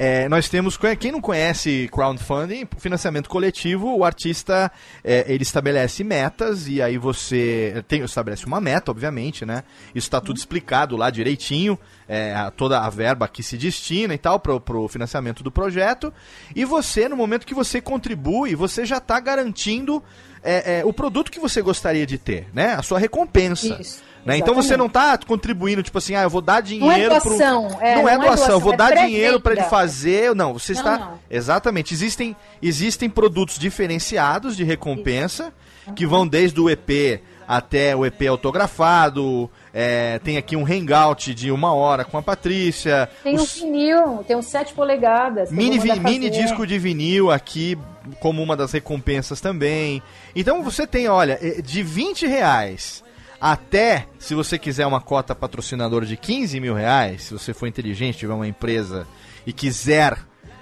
É, nós temos, quem não conhece crowdfunding, financiamento coletivo, o artista é, ele estabelece metas e aí você tem, estabelece uma meta, obviamente, né? Isso está tudo explicado lá direitinho, é, toda a verba que se destina e tal pro, pro financiamento do projeto. E você, no momento que você contribui, você já está garantindo é, é, o produto que você gostaria de ter, né? A sua recompensa. Isso, Né? Então você não está contribuindo, tipo assim, ah, eu vou dar Não é dinheiro doação. pro. é, não, é doação, eu vou é dar dinheiro para ele fazer. Não, você Não, está. não. Exatamente. Existem, existem produtos diferenciados de recompensa que vão desde o EP até o EP autografado. é, tem aqui um hangout de uma hora com a Patrícia. Tem um os vinil, tem uns 7 polegadas. mini, vi- mini disco de vinil aqui como uma das recompensas também. Então você tem, olha, de 20 reais até, se você quiser uma cota patrocinadora de 15 mil reais, se você for inteligente, tiver uma empresa e quiser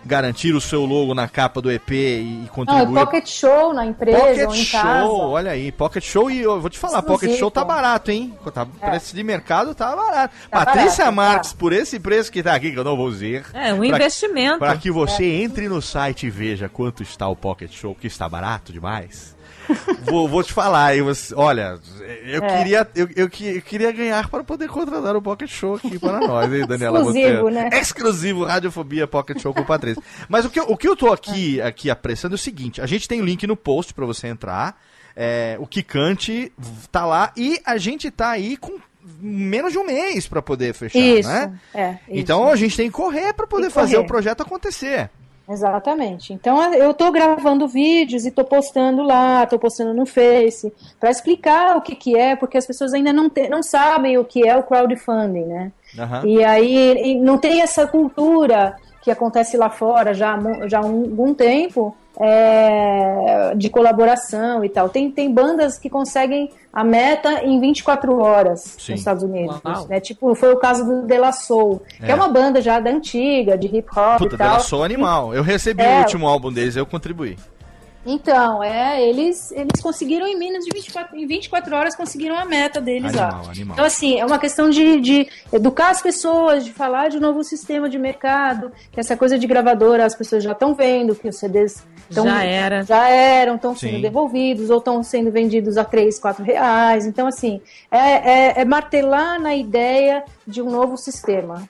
garantir o seu logo na capa do EP e, Não, é contribuir. pocket show na empresa Pocket ou em Show, casa. olha aí, Pocket Show e eu vou te falar, Exclusivo. Pocket Show tá barato, hein? Tá, Preço de mercado tá barato. Tá Patrícia barato, Marques, tá. por esse preço que tá aqui, que eu não vou dizer. É, um Pra- investimento. para que você entre no site e veja quanto está o Pocket Show, que está barato demais. Vou, vou te falar, você, olha, eu, É. queria, eu, eu, eu queria ganhar para poder contratar o Pocket Show aqui para nós, hein, Daniela Exclusivo, Monteiro? né? Exclusivo, Radiofobia Pocket Show com Patrícia. Mas o que, eu- o que eu tô aqui, aqui apressando é o seguinte, a gente tem o link no post para você entrar, é, o Kikante tá lá e a gente tá aí com menos de um mês para poder fechar, Isso, né? é. isso. Então a gente tem que correr para poder fazer correr. o projeto acontecer. Exatamente. Então eu tô gravando vídeos e tô postando lá, tô postando no Face, para explicar o que que é, porque as pessoas ainda não, te- não sabem o que é o crowdfunding, né? Aham. E aí e não tem essa cultura que acontece lá fora já, já há um, algum tempo é, de colaboração e tal. Tem, tem bandas que conseguem a meta em 24 horas Sim. nos Estados Unidos. Uau. Né? Tipo, foi o caso do De La Soul, que É. é uma banda já da antiga, de hip hop Puta, e tal. dela sou animal. Eu recebi É. o último álbum deles, eu contribuí. Então, é, eles, eles conseguiram em menos de 24, em 24 horas conseguiram a meta deles Animal, lá. animal. Então, assim, é uma questão de, de educar as pessoas, de falar de um novo sistema de mercado, que essa coisa de gravadora as pessoas já estão vendo, que os CDs tão, Já era. já eram, estão sendo devolvidos ou estão sendo vendidos a 3, 4 reais. Então, assim, é, é, é martelar na ideia de um novo sistema.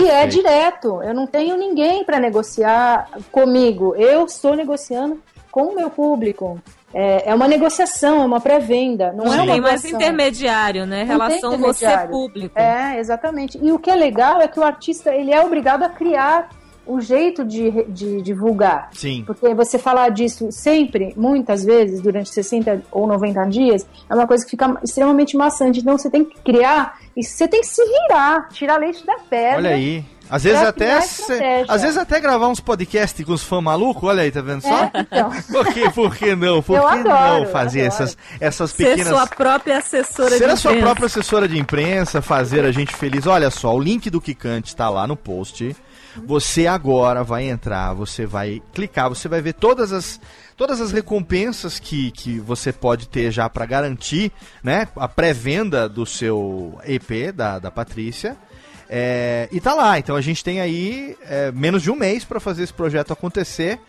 Que é direto. Eu não tenho ninguém para negociar comigo. Eu estou negociando com o meu público. É, é uma negociação, é uma pré-venda. Não, Não é uma tem mais intermediário, né? Não Relação intermediário. você-público. É, exatamente. E o que é legal é que o artista ele é obrigado a criar o jeito de, de divulgar. Sim. Porque você falar disso sempre, muitas vezes, durante 60 ou 90 dias, é uma coisa que fica extremamente maçante. Então você tem que criar E você tem que se virar, tirar leite da pedra. Olha aí. Às vezes até cê- às vezes até gravar uns podcasts com os fãs malucos, olha aí, tá vendo só? É, então. Por que, por que não? Por Eu que adoro, não eu fazer essas, essas Ser pequenas. sua própria assessora Ser de a sua imprensa. própria assessora de imprensa, fazer a gente feliz. Olha só, o link do Kikante está lá no post. Você agora vai entrar, você vai clicar, você vai ver todas as, todas as recompensas que, que você pode ter já para garantir né, a pré-venda do seu EP da, da Patrícia. É, e tá lá, então a gente tem aí é, menos de um mês para fazer esse projeto acontecer.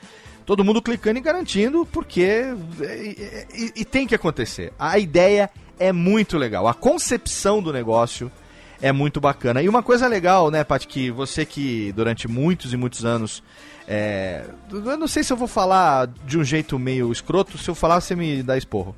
Todo mundo clicando e garantindo, porque. E, e- e tem que acontecer. A ideia é muito legal. A concepção do negócio é muito bacana. E uma coisa legal, né, Paty, que você que durante muitos e muitos anos. é, eu não sei se eu vou falar de um jeito meio escroto, se eu falar você me dá esporro.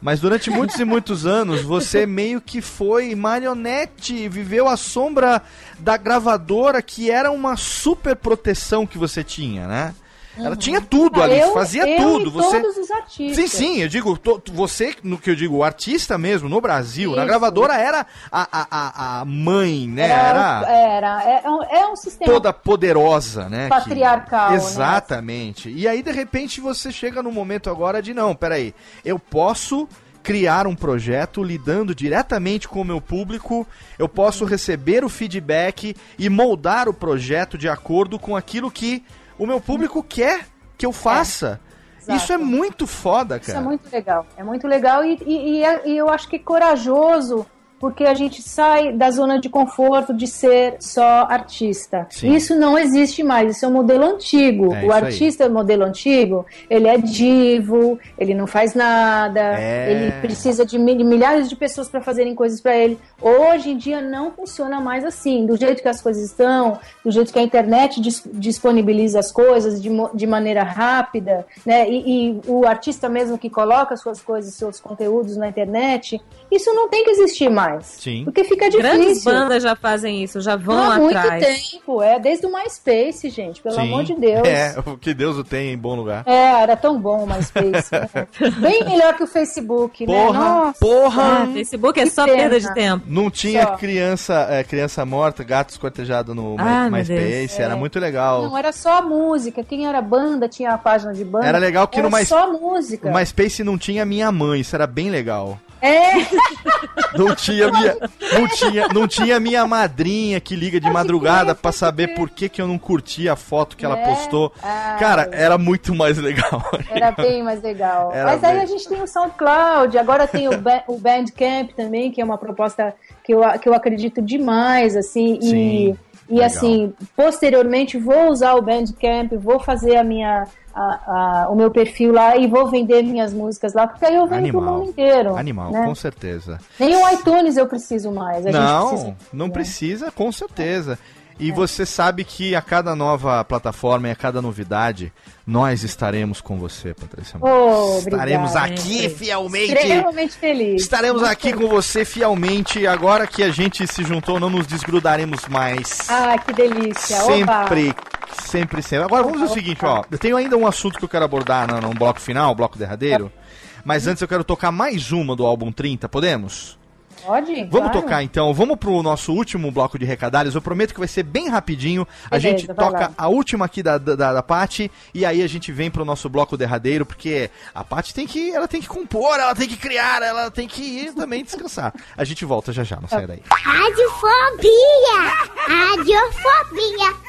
Mas durante muitos e muitos anos você meio que foi marionete, viveu à sombra da gravadora que era uma super proteção que você tinha, né? Ela tinha tudo Ah, ali, eu- fazia eu tudo. Você todos os artistas. Sim, sim, eu digo, to- você, no que eu digo, o artista mesmo, no Brasil, na Isso. gravadora era a, a, a, mãe, né? Era, Era era, é, um, é um sistema toda poderosa, né? que- Patriarcal, né? Exatamente. E aí, de repente, você chega no momento agora de, não, peraí, eu posso criar um projeto lidando diretamente com o meu público, eu posso receber o feedback e moldar o projeto de acordo com aquilo que o meu público quer que eu faça. Exato. Isso é muito foda, Isso cara. é muito legal. É muito legal e, e- e é- eu acho que é corajoso porque a gente sai da zona de conforto de ser só artista. Sim. Isso não existe mais, isso é um modelo antigo. É o isso aí. artista modelo antigo, ele é divo, ele não faz nada, É. ele precisa de mil- milhares de pessoas para fazerem coisas para ele. Hoje em dia não funciona mais assim, do jeito que as coisas estão, do jeito que a internet dis- disponibiliza as coisas de, de maneira rápida, né? E, e o artista mesmo que coloca suas coisas, seus conteúdos na internet, isso não tem que existir mais. Sim. Porque fica Grandes difícil. bandas já fazem isso, já vão Há muito atrás. tempo, é desde o MySpace, gente, pelo Sim. amor de Deus. É, o que Deus o tem em bom lugar. É, era tão bom o MySpace. né? Bem melhor que o Facebook, né? Porra, Nossa. porra! Ah, Facebook é só pena. perda de tempo. Não tinha Só. criança, é, criança morta, gato esquartejado no Ah. MySpace, era muito legal. Não, era só música. Quem era banda tinha a página de banda. Era legal que era no Mais- só música. O MySpace não tinha minha mãe, isso era bem legal. É, Não tinha minha, não tinha, não tinha minha madrinha que liga de madrugada pode saber crer. por que, que eu não curti a foto que ela É? postou. Ah, Cara, era muito mais legal. era bem mais legal. Era Mas aí bem. a gente tem o SoundCloud, agora tem o, ba o Bandcamp também, que é uma proposta que eu, que eu acredito demais, assim, Sim, e, e legal. assim, posteriormente vou usar o Bandcamp, vou fazer a minha, a- a- o meu perfil lá e vou vender minhas músicas lá, porque aí eu vendo Animal. mundo inteiro. Animal, né? com certeza. Nem o iTunes eu preciso mais. Não, precisa, não né? precisa, com certeza. E você sabe que a cada nova plataforma e a cada novidade, nós estaremos com você, Patrícia. Oh, obrigada. estaremos aqui Sempre. fielmente. Extremamente feliz. Estaremos Muito aqui feliz. com você fielmente. Agora que a gente se juntou, não nos desgrudaremos mais. Ah, que delícia. Oba. sempre, sempre, sempre. Agora vamos fazer o Opa. seguinte, ó. Eu tenho ainda um assunto que eu quero abordar no, no bloco final, bloco derradeiro. Mas antes eu quero tocar mais uma do álbum 30, podemos? Pode? Vamos Claro. tocar então, vamos pro nosso último bloco de recadários. Eu prometo que vai ser bem rapidinho. A Beleza, gente toca lá. a última aqui da, da, da Paty e aí a gente vem pro nosso bloco derradeiro, porque a Paty tem que, ela tem que compor, ela tem que criar, ela tem que ir também descansar. A gente volta já já, não sai daí. Radiofobia! Radiofobia!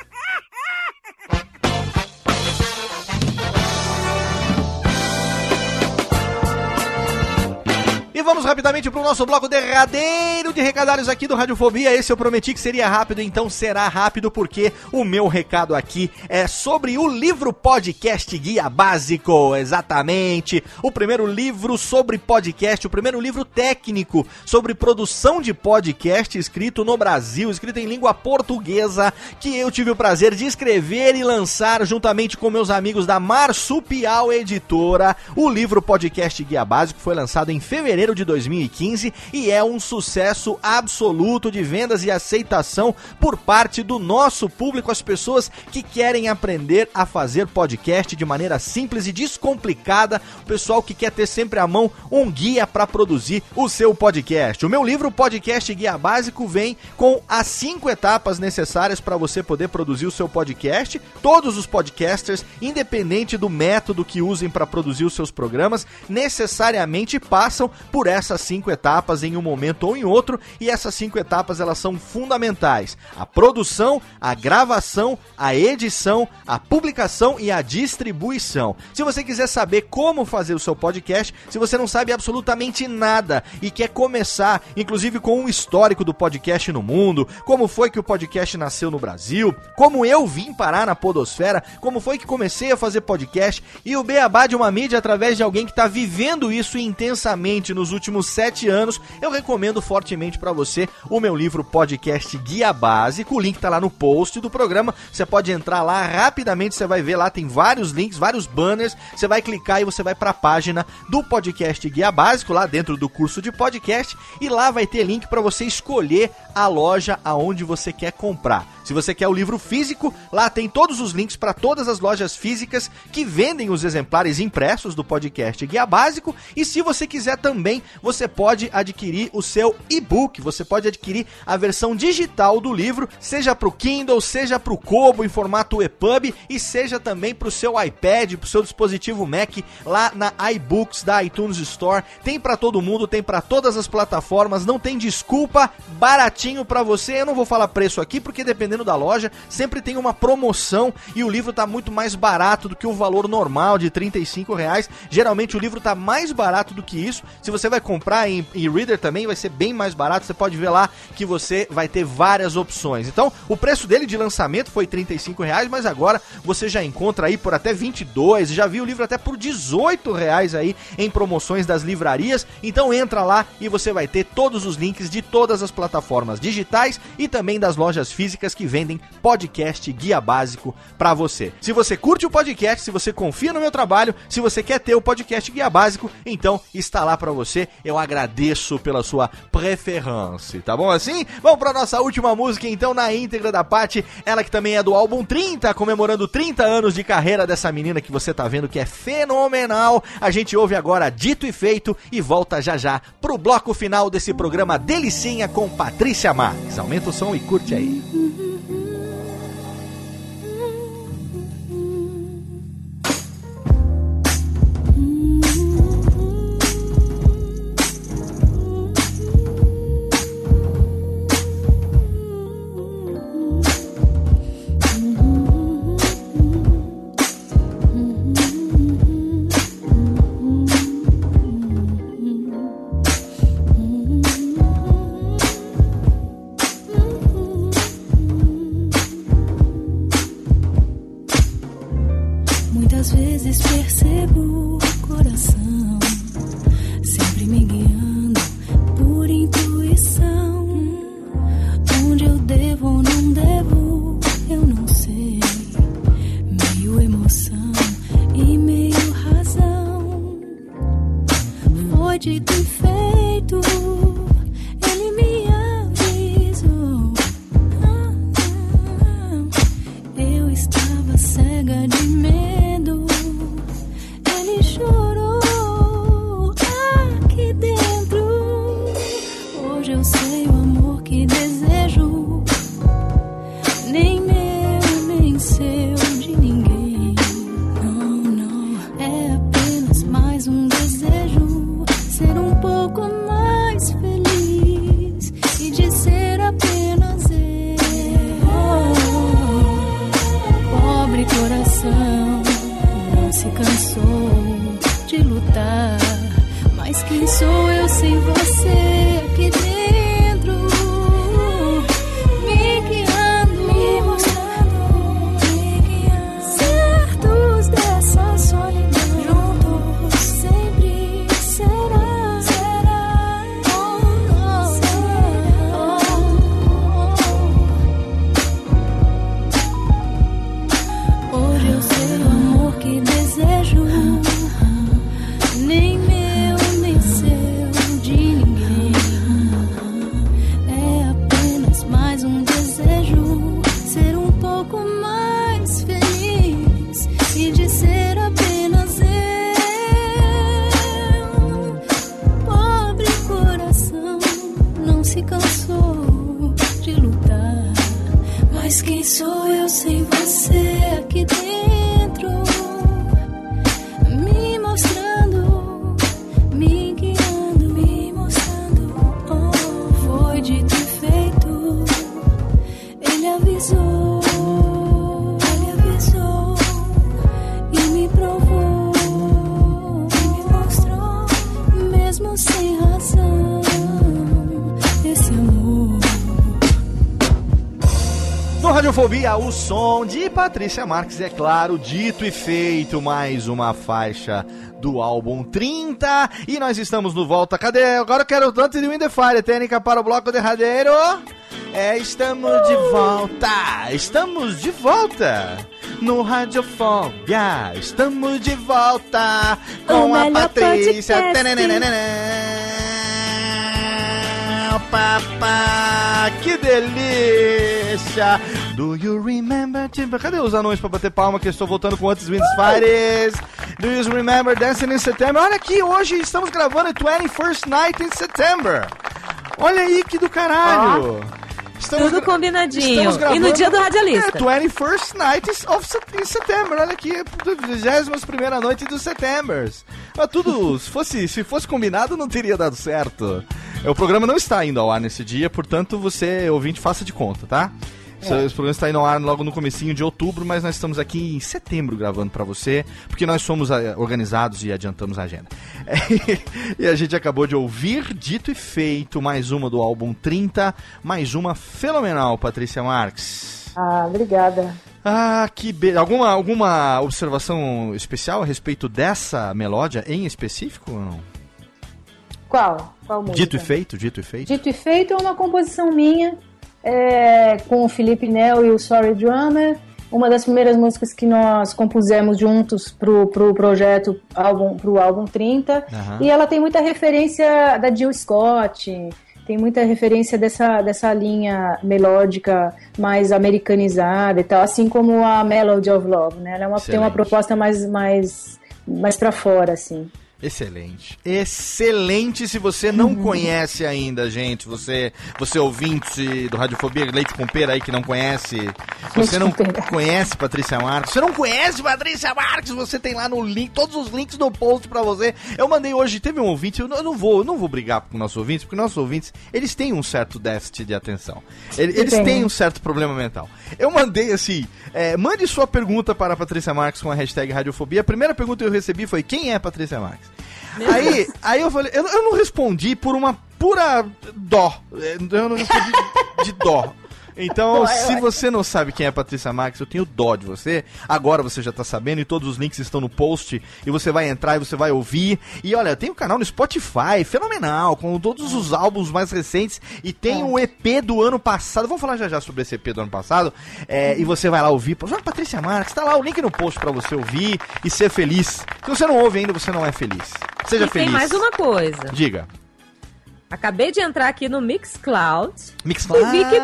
Vamos rapidamente pro nosso bloco derradeiro de recadários aqui do Radiofobia. Esse eu prometi que seria rápido, então será rápido, porque o meu recado aqui é sobre o livro podcast Guia Básico. Exatamente. O primeiro livro sobre podcast, o primeiro livro técnico sobre produção de podcast escrito no Brasil, escrito em língua portuguesa, que eu tive o prazer de escrever e lançar juntamente com meus amigos da Marsupial Editora. O livro podcast Guia Básico foi lançado em fevereiro de 2015 e é um sucesso absoluto de vendas e aceitação por parte do nosso público, as pessoas que querem aprender a fazer podcast de maneira simples e descomplicada, o pessoal que quer ter sempre à mão um guia para produzir o seu podcast. O meu livro Podcast Guia Básico vem com as cinco etapas necessárias para você poder produzir o seu podcast. Todos os podcasters, independente do método que usem para produzir os seus programas, necessariamente passam por essas cinco etapas em um momento ou em outro, e essas cinco etapas elas são fundamentais: a produção, a gravação, a edição, a publicação e a distribuição. Se você quiser saber como fazer o seu podcast, se você não sabe absolutamente nada e quer começar, inclusive com um histórico do podcast no mundo, como foi que o podcast nasceu no Brasil, como eu vim parar na podosfera, como foi que comecei a fazer podcast e o beabá de uma mídia através de alguém que está vivendo isso intensamente nos últimos sete anos, eu recomendo fortemente para você o meu livro Podcast Guia Básico. O link tá lá no post do programa. Você pode entrar lá rapidamente, você vai ver lá, tem vários links, vários banners. Você vai clicar e você vai para a página do Podcast Guia Básico, lá dentro do curso de podcast, e lá vai ter link para você escolher a loja aonde você quer comprar. Se você quer o livro físico, lá tem todos os links para todas as lojas físicas que vendem os exemplares impressos do podcast Guia Básico. E se você quiser também, você pode adquirir o seu e-book. Você pode adquirir a versão digital do livro, seja para o Kindle, seja para o Kobo em formato EPUB e seja também para o seu iPad, para o seu dispositivo Mac lá na iBooks da iTunes Store. Tem para todo mundo, tem para todas as plataformas, não tem desculpa, baratinho para você. Eu não vou falar preço aqui porque dependendo da loja, sempre tem uma promoção e o livro tá muito mais barato do que o valor normal de 35 reais. Geralmente o livro tá mais barato do que isso. Se você vai comprar em e-reader também, vai ser bem mais barato. Você pode ver lá que você vai ter várias opções. Então, o preço dele de lançamento foi 35 reais, mas agora você já encontra aí por até 22. Já vi o livro até por 18 reais aí em promoções das livrarias. Então entra lá e você vai ter todos os links de todas as plataformas digitais e também das lojas físicas que vendem podcast guia básico para você. Se você curte o podcast, se você confia no meu trabalho, se você quer ter o podcast guia básico, então está lá para você. Eu agradeço pela sua preferência, tá bom assim? Vamos para nossa última música então na íntegra da Paty, ela que também é do álbum 30, comemorando 30 anos de carreira dessa menina que você tá vendo que é fenomenal. A gente ouve agora Dito e Feito e volta já já pro bloco final desse programa Delicinha com Patrícia Marques. Aumenta o som e curte aí. Muitas O som de Patrícia Marques, é claro, dito e feito, mais uma faixa do álbum 30. E nós estamos no volta. Cadê? Agora eu quero tanto de Wind Fire, técnica para o bloco derradeiro. É, estamos de volta! Estamos de volta! No Radiofobia, estamos de volta com O a Patrícia. Papá, que delícia! Do you remember? Cadê os anões pra bater palma que eu estou voltando com outros Winds Fires? Do you remember Dancing in September? Olha aqui, hoje estamos gravando 21st Night in September. Olha aí que do caralho! Estamos Tudo combinadinho. estamos E no dia do É, radialista. 21st Night of September. Olha aqui, 21 noite do September. Mas tudo, se fosse, se fosse combinado, não teria dado certo. É, O programa não está indo ao ar nesse dia, portanto, você, ouvinte, faça de conta, tá? Esse esse programa está indo ao ar logo no comecinho de outubro, mas nós estamos aqui em setembro gravando pra você, porque nós somos eh, organizados e adiantamos a agenda. e a gente acabou de ouvir, dito e feito, mais uma do álbum 30, mais uma fenomenal, Patrícia Marques. Ah, obrigada. Ah, que be... alguma, alguma observação especial a respeito dessa melódia em específico ou não? Qual? Qual música? Dito e feito, dito e feito. Dito e feito é uma composição minha é, com o Felipe Nel e o Sorry Drummer. Uma das primeiras músicas que nós compusemos juntos pro, pro projeto álbum, pro álbum 30. Aham. E ela tem muita referência da Jill Scott, tem muita referência dessa, dessa linha melódica mais americanizada e tal, assim como a Melody of Love, né? Ela é uma, tem uma proposta mais, mais, mais pra fora, assim. Excelente. Excelente se você não conhece ainda, gente. Você, você ouvinte do Radiofobia Leite com Pera aí que não conhece. Você não conhece Patrícia Marques. Você não conhece Patrícia Marques? Você tem lá no link, todos os links no post pra você. Eu mandei hoje, teve um ouvinte, eu não, vou, eu não vou brigar com nossos ouvintes, porque nossos ouvintes, eles têm um certo déficit de atenção. Ele- Eles Tem. têm um certo problema mental. Eu mandei assim, é, mande sua pergunta para a Patrícia Marques com a hashtag Radiofobia. A primeira pergunta que eu recebi foi, quem é Patrícia Marques? Aí, aí eu falei, eu, eu não respondi por uma pura dó. É, Eu não respondi de dó. Então, se você não sabe quem é Patrícia Marques, eu tenho dó de você. Agora você já tá sabendo e todos os links estão no post e você vai entrar e você vai ouvir. E olha, tem o canal no Spotify, fenomenal, com todos os álbuns mais recentes e tem o EP do ano passado. Vamos falar já já sobre esse EP do ano passado. É, e você vai lá ouvir. Joga Patrícia Marques, tá lá o link no post pra você ouvir e ser feliz. Se você não ouve ainda, você não é feliz. Seja e feliz. tem mais uma coisa. Diga. Acabei de entrar aqui no Mixcloud. Mixcloud. E vi que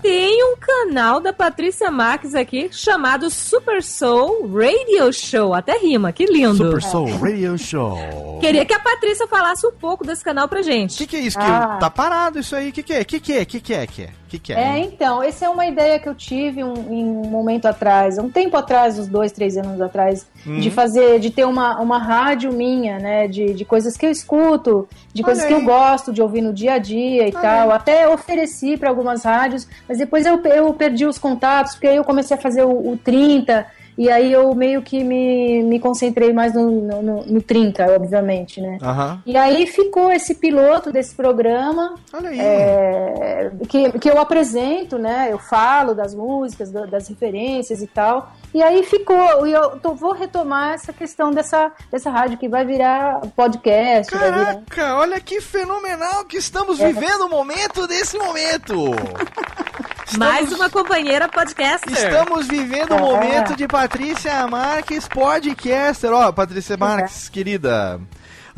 Tem um canal da Patrícia Marques aqui chamado Super Soul Radio Show. Até rima, que lindo. Super Soul Radio Show. Queria que a Patrícia falasse um pouco desse canal pra O gente. que, que é isso? Que Ah. tá parado isso aí? O que, que é? O que, que é? O que, que é? O que, é? que, que é? É, então, essa é uma ideia que eu tive um, em um momento atrás, um tempo atrás, uns dois, três anos atrás, Uhum. de fazer, de ter uma, uma rádio minha, né, de, de coisas que eu escuto, de Olha coisas que aí. eu gosto de ouvir no dia a dia e tal. Até ofereci para algumas rádios, mas depois eu, eu perdi os contatos, porque aí eu comecei a fazer o, o 30, e aí eu meio que me, me concentrei mais no, no, no- no 30, obviamente, né. Aham. E aí ficou esse piloto desse programa, Olha aí. é, que, que eu apresento, né? Eu falo das músicas, da- das referências e tal. E aí ficou. E eu tô- vou retomar essa questão dessa, dessa rádio que vai virar podcast. vai virar- Caraca, olha que fenomenal que estamos É. vivendo o momento desse momento. Mais uma companheira podcaster. Estamos vivendo o É. momento de Patrícia Marques podcaster. Ó, Patrícia Marques, querida.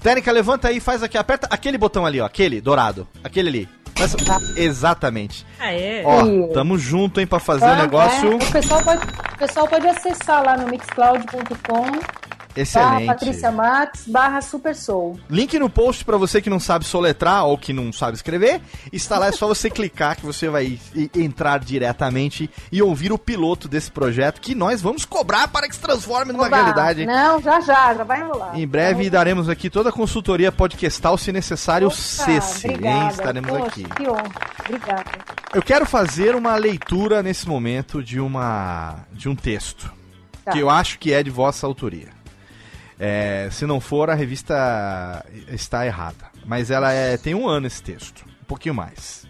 Técnica, levanta aí, faz aqui, aperta aquele botão ali, ó, aquele dourado, aquele ali. Essa- Exatamente. Aê. Ó, tamo junto, hein, pra fazer o Tá? negócio. É, o, pessoal pode, o pessoal pode acessar lá no mixcloud.com Excelente. Patrícia Max, barra Super Soul. Link no post pra você que não sabe soletrar ou que não sabe escrever. Está lá, é só você clicar que você vai entrar diretamente e ouvir o piloto desse projeto que nós vamos cobrar para que se transforme numa Oba, realidade. Não, já já, já vai rolar. Em breve daremos aqui toda a consultoria podcastal, se necessário, Opa, cesse, obrigada. Estaremos Poxa, aqui. Que honra. Obrigada. Eu quero fazer uma leitura nesse momento de uma de um texto Tá. que eu acho que é de vossa autoria. É, se não for, a revista está errada. Mas ela é, tem um ano esse texto, um pouquinho mais.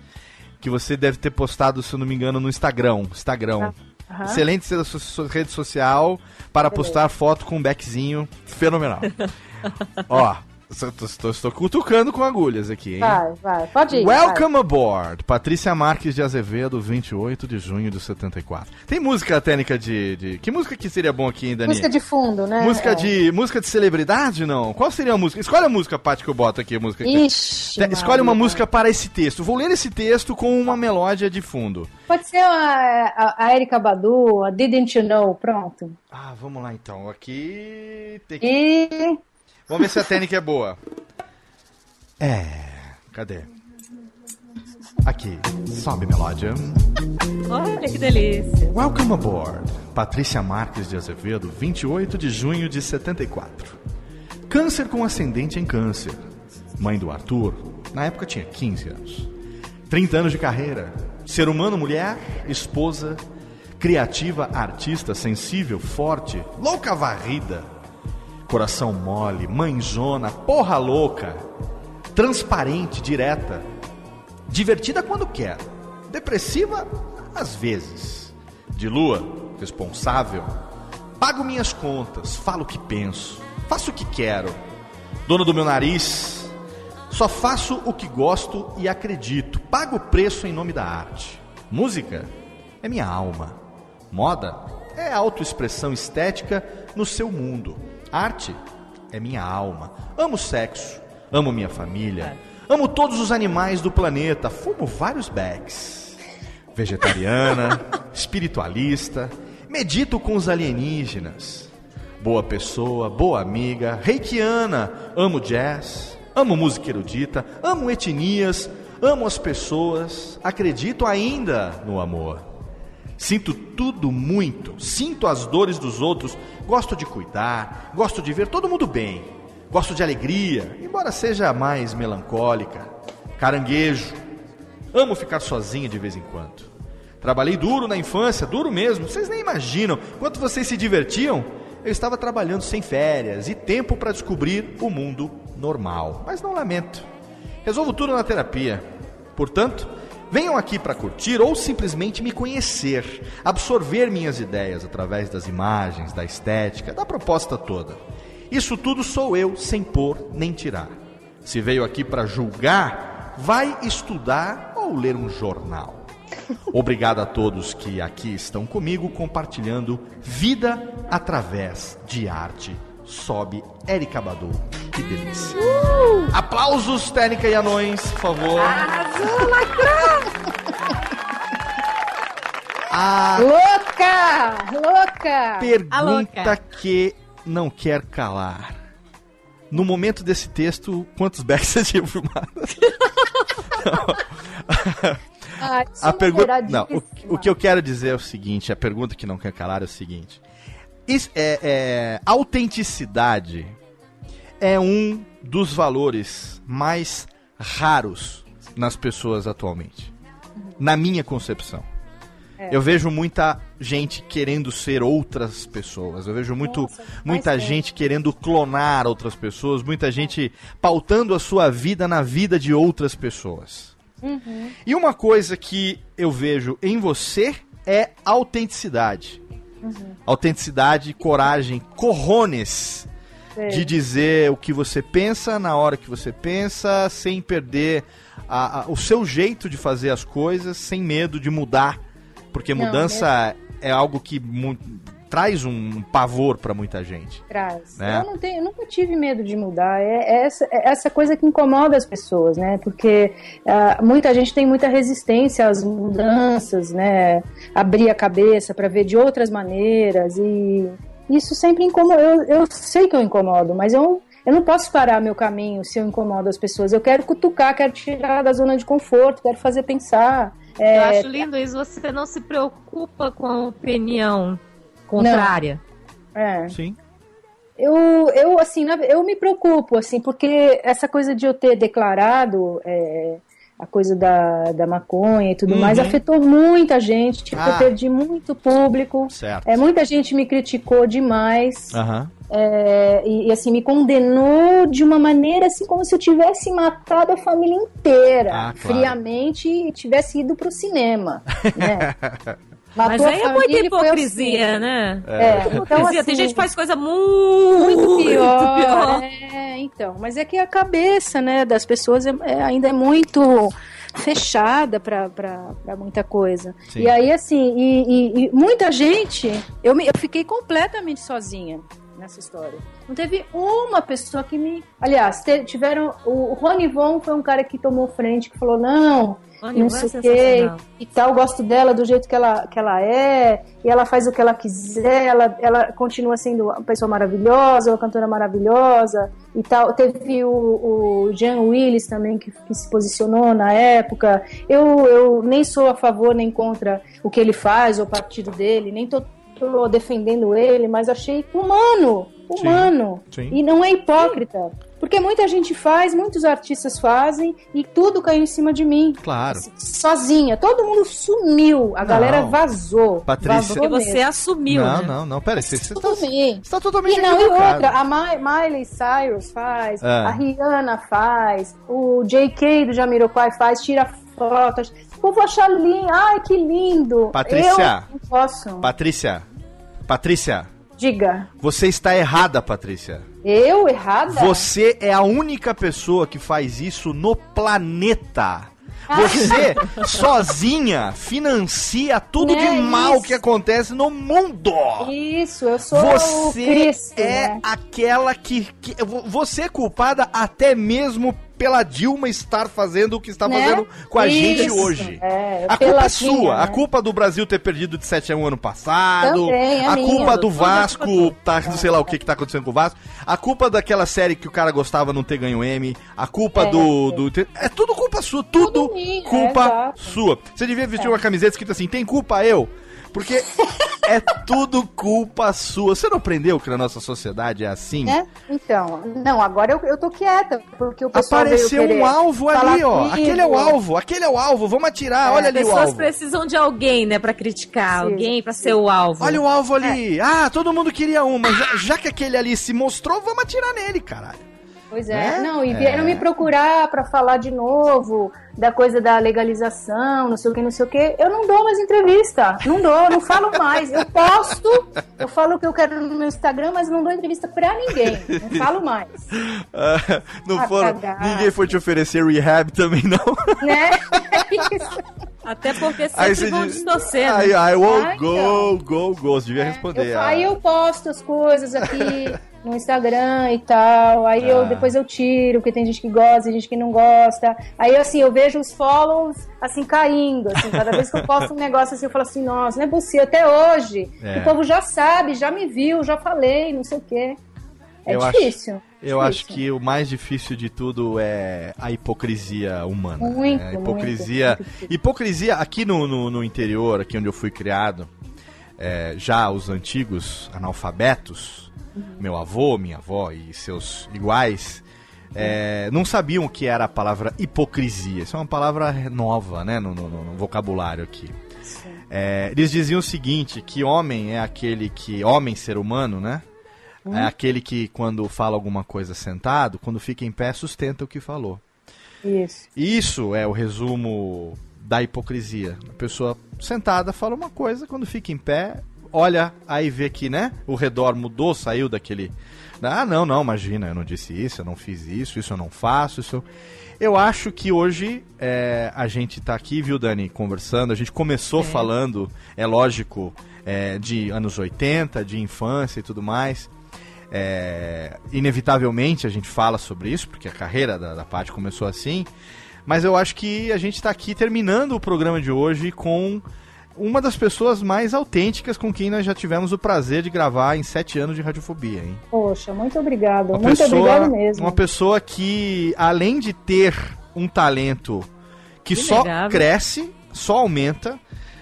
Que você deve ter postado, se eu não me engano, no Instagram. Instagram. Aham. Excelente rede so- rede social para postar foto com um beckzinho fenomenal. Ó, estou, estou, cutucando com agulhas aqui, hein? Vai, vai. Pode ir. Welcome aboard, Patrícia Marques de Azevedo, 28 de junho de 74. Tem música técnica de, de- Que música que seria bom aqui, hein, vai. Dani? Música de fundo, né? Música É. de música de celebridade, não? Qual seria a música? Escolhe a música, Paty, que eu boto aqui. A música Ixi, Te- Escolhe uma música para esse texto. Vou ler esse texto com uma melódia de fundo. Pode ser a, a, a Erika Badu, a Didn't You Know, pronto. Ah, vamos lá então. Aqui. tem que- E Vamos ver se a técnica é boa. É. Cadê? Aqui. Sobe melódia. Olha que delícia. Welcome aboard. Patrícia Marques de Azevedo, 28 de junho de 74. Câncer com ascendente em câncer. Mãe do Arthur, na época tinha 15 anos. 30 anos de carreira. Ser humano, mulher, esposa, criativa, artista, sensível, forte, louca varrida. Coração mole, mãezona, porra louca. Transparente, direta. Divertida quando quer. Depressiva às vezes. De lua, responsável. Pago minhas contas, falo o que penso, faço o que quero. Dono do meu nariz, só faço o que gosto e acredito. Pago o preço em nome da arte. Música é minha alma. Moda é autoexpressão estética no seu mundo. Arte é minha alma. Amo sexo, amo minha família, amo todos os animais do planeta, fumo vários bags. Vegetariana, espiritualista, medito com os alienígenas. Boa pessoa, boa amiga, reikiana, amo jazz, amo música erudita, amo etnias, amo as pessoas, acredito ainda no amor. Sinto tudo muito, sinto as dores dos outros, gosto de cuidar, gosto de ver todo mundo bem, gosto de alegria, embora seja mais melancólica. Caranguejo, amo ficar sozinha de vez em quando. Trabalhei duro na infância, duro mesmo, vocês nem imaginam quanto vocês se divertiam. Eu estava trabalhando sem férias e tempo para descobrir o mundo normal, mas não lamento. Resolvo tudo na terapia. Portanto, venham aqui para curtir ou simplesmente me conhecer, absorver minhas ideias através das imagens, da estética, da proposta toda. Isso tudo sou eu, sem pôr nem tirar. Se veio aqui para julgar, vai estudar ou ler um jornal. Obrigado a todos que aqui estão comigo compartilhando vida através de arte. Sobe Érica Badu. Que delícia. Aplausos, técnica e anões, por favor. A Louca! Louca! pergunta louca. que não quer calar. No momento desse texto, quantos backs você tinha filmado? Ai, A pergunta. Não, o, o que eu quero dizer é o seguinte: a pergunta que não quer calar é o seguinte. É, é, autenticidade é um dos valores mais raros nas pessoas atualmente. Na minha concepção. Eu vejo muita gente querendo ser outras pessoas. Eu vejo muito, Nossa, muita gente querendo clonar outras pessoas. Muita gente pautando a sua vida na vida de outras pessoas. E uma coisa que eu vejo em você é autenticidade. Autenticidade, coragem, corrones Sei. de dizer o que você pensa na hora que você pensa, sem perder a- a- o seu jeito de fazer as coisas, sem medo de mudar. Porque Não, mudança é algo que traz um pavor pra muita gente. Traz. né? Eu, não tenho, eu nunca tive medo de mudar. É, é essa, é essa coisa que incomoda as pessoas, né? Porque ah, muita gente tem muita resistência às mudanças, né? Abrir a cabeça para ver de outras maneiras e isso sempre incomoda. Eu, eu sei que eu incomodo, mas eu, eu não posso parar meu caminho se eu incomodo as pessoas. Eu quero cutucar, quero tirar da zona de conforto, quero fazer pensar. Eu É, acho lindo isso, você não se preocupa com a opinião contrária. é. Sim. Eu, eu assim, eu me preocupo, assim, porque essa coisa de eu ter declarado é, a coisa da, da maconha e tudo Uhum. mais afetou muita gente. Tipo, Ah. eu perdi muito público. Certo. É, muita gente me criticou demais. Aham. é, e, e, assim, me condenou de uma maneira assim como se eu tivesse matado a família inteira, Ah, claro. friamente, e tivesse ido pro cinema. Né? Mas aí é muita hipocrisia, cinema. né? É, então, Hipocrisia. Tem assim, gente que faz coisa muito, muito pior. pior. É, então, mas é que a cabeça, né, das pessoas é, é- ainda é muito fechada para muita coisa. Sim. E aí, assim, e, e- e muita gente, eu, me, eu fiquei completamente sozinha nessa história. Não teve uma pessoa que me. Aliás, tiveram. O, Rony Von foi um cara que tomou frente, que falou: não, Rony não é sei o quê, e tal, gosto dela do jeito que ela, que ela é, e ela faz o que ela quiser, ela, ela continua sendo uma pessoa maravilhosa, uma cantora maravilhosa e tal. Teve o, o Jean Willis também, que, que se posicionou na época. Eu, eu nem sou a favor nem contra o que ele faz, ou o partido dele, nem tô, tô defendendo ele, mas achei humano, humano. Sim. E não é hipócrita. Porque muita gente faz, muitos artistas fazem, e tudo caiu em cima de mim Claro. sozinha. Todo mundo sumiu. A galera vazou. Patrícia- Vazou Porque você mesmo. assumiu, não, né? não, não. Pera. Você, você tá, Tudo bem. você tá totalmente E não, e outra, a Mi- Miley Cyrus faz, É. a Rihanna faz, o JK do Jamiroquai faz, tira fotos. O povo acha lindo. Ai, que lindo. Patrícia. Eu não posso. Patrícia. Patrícia. Diga. Você está errada, Patrícia. Eu errada? Você é a única pessoa que faz isso no planeta. Você, sozinha, financia tudo É de mal isso. que acontece no mundo. Isso, eu sou Você Cristo, é né? aquela que, que. Você é culpada até mesmo pela Dilma estar fazendo o que está Né? fazendo com a gente Isso, hoje. é, a culpa é sua. A né? culpa do Brasil ter perdido de 7 a 1 ano passado. Também, é a minha. culpa do Vasco, tá, não sei lá o que, que tá acontecendo com o Vasco. A culpa daquela série que o cara gostava não ter ganho M. A culpa É. do, do. É tudo culpa sua. Tudo, Tudo minha, culpa sua. Você devia vestir uma camiseta escrita assim: tem culpa eu? Porque é tudo culpa sua. Você não aprendeu que na nossa sociedade é assim? Né? Então, não, agora eu, eu tô quieta, porque o pessoal Apareceu um alvo ali, ó. comigo. Aquele é o alvo, aquele é o alvo. Vamos atirar, olha As ali o pessoas alvo. precisam de alguém, né, pra criticar, Sim, alguém pra ser o alvo. Olha o alvo ali. Ah, todo mundo queria um, mas já, já que aquele ali se mostrou, vamos atirar nele, caralho. Pois Né? é, não, e É. vieram me procurar pra falar de novo da coisa da legalização, não sei o que, não sei o que. Eu não dou mais entrevista, não dou, não falo mais. Eu posto, eu falo o que eu quero no meu Instagram, mas não dou entrevista pra ninguém, não falo mais, Ah, não Ah, foram. Ninguém foi te oferecer rehab também, não. né? É isso. Até porque Aí sempre você vão diz- distorcer, Aí, né? aí, Ah, oh, então. go, go, go. Você devia responder. Eu- ah. aí eu posto as coisas aqui no Instagram e tal. Aí Ah. eu depois eu tiro, porque tem gente que gosta, tem gente que não gosta. Aí assim, eu vejo os follows assim caindo, assim, cada vez que eu posto um negócio assim, eu falo assim, nossa, não é possível até hoje. É. O povo já sabe, já me viu, já falei, não sei o quê. É Eu acho- difícil. Eu difícil. acho que o mais difícil de tudo é a hipocrisia humana. Muito, né? A muito, hipocrisia. muito difícil. hipocrisia aqui no, no, no interior, aqui onde eu fui criado, é, já os antigos analfabetos, Uhum. meu avô, minha avó e seus iguais, é, não sabiam o que era a palavra hipocrisia. Isso é uma palavra nova, né, no, no- no vocabulário aqui. É, eles diziam o seguinte, que homem é aquele que, homem ser humano, né? É aquele que quando fala alguma coisa sentado, quando fica em pé, sustenta o que falou. Isso. Isso é o resumo da hipocrisia. A pessoa sentada fala uma coisa, quando fica em pé, olha, aí vê que, né, o redor mudou, saiu daquele. Ah, não, não, imagina, eu não disse isso, eu não fiz isso, isso eu não faço, isso. Eu acho que hoje é, a gente tá aqui, viu, Dani, conversando. A gente começou falando, é lógico, é, de anos 80, de infância e tudo mais. É, inevitavelmente a gente fala sobre isso, porque a carreira da, da Paty começou assim. Mas eu acho que a gente está aqui terminando o programa de hoje com uma das pessoas mais autênticas com quem nós já tivemos o prazer de gravar em sete anos de radiofobia, hein? Poxa, muito obrigado. Uma muito pessoa, obrigado mesmo. Uma pessoa que, além de ter um talento que só Inegável. cresce, só aumenta,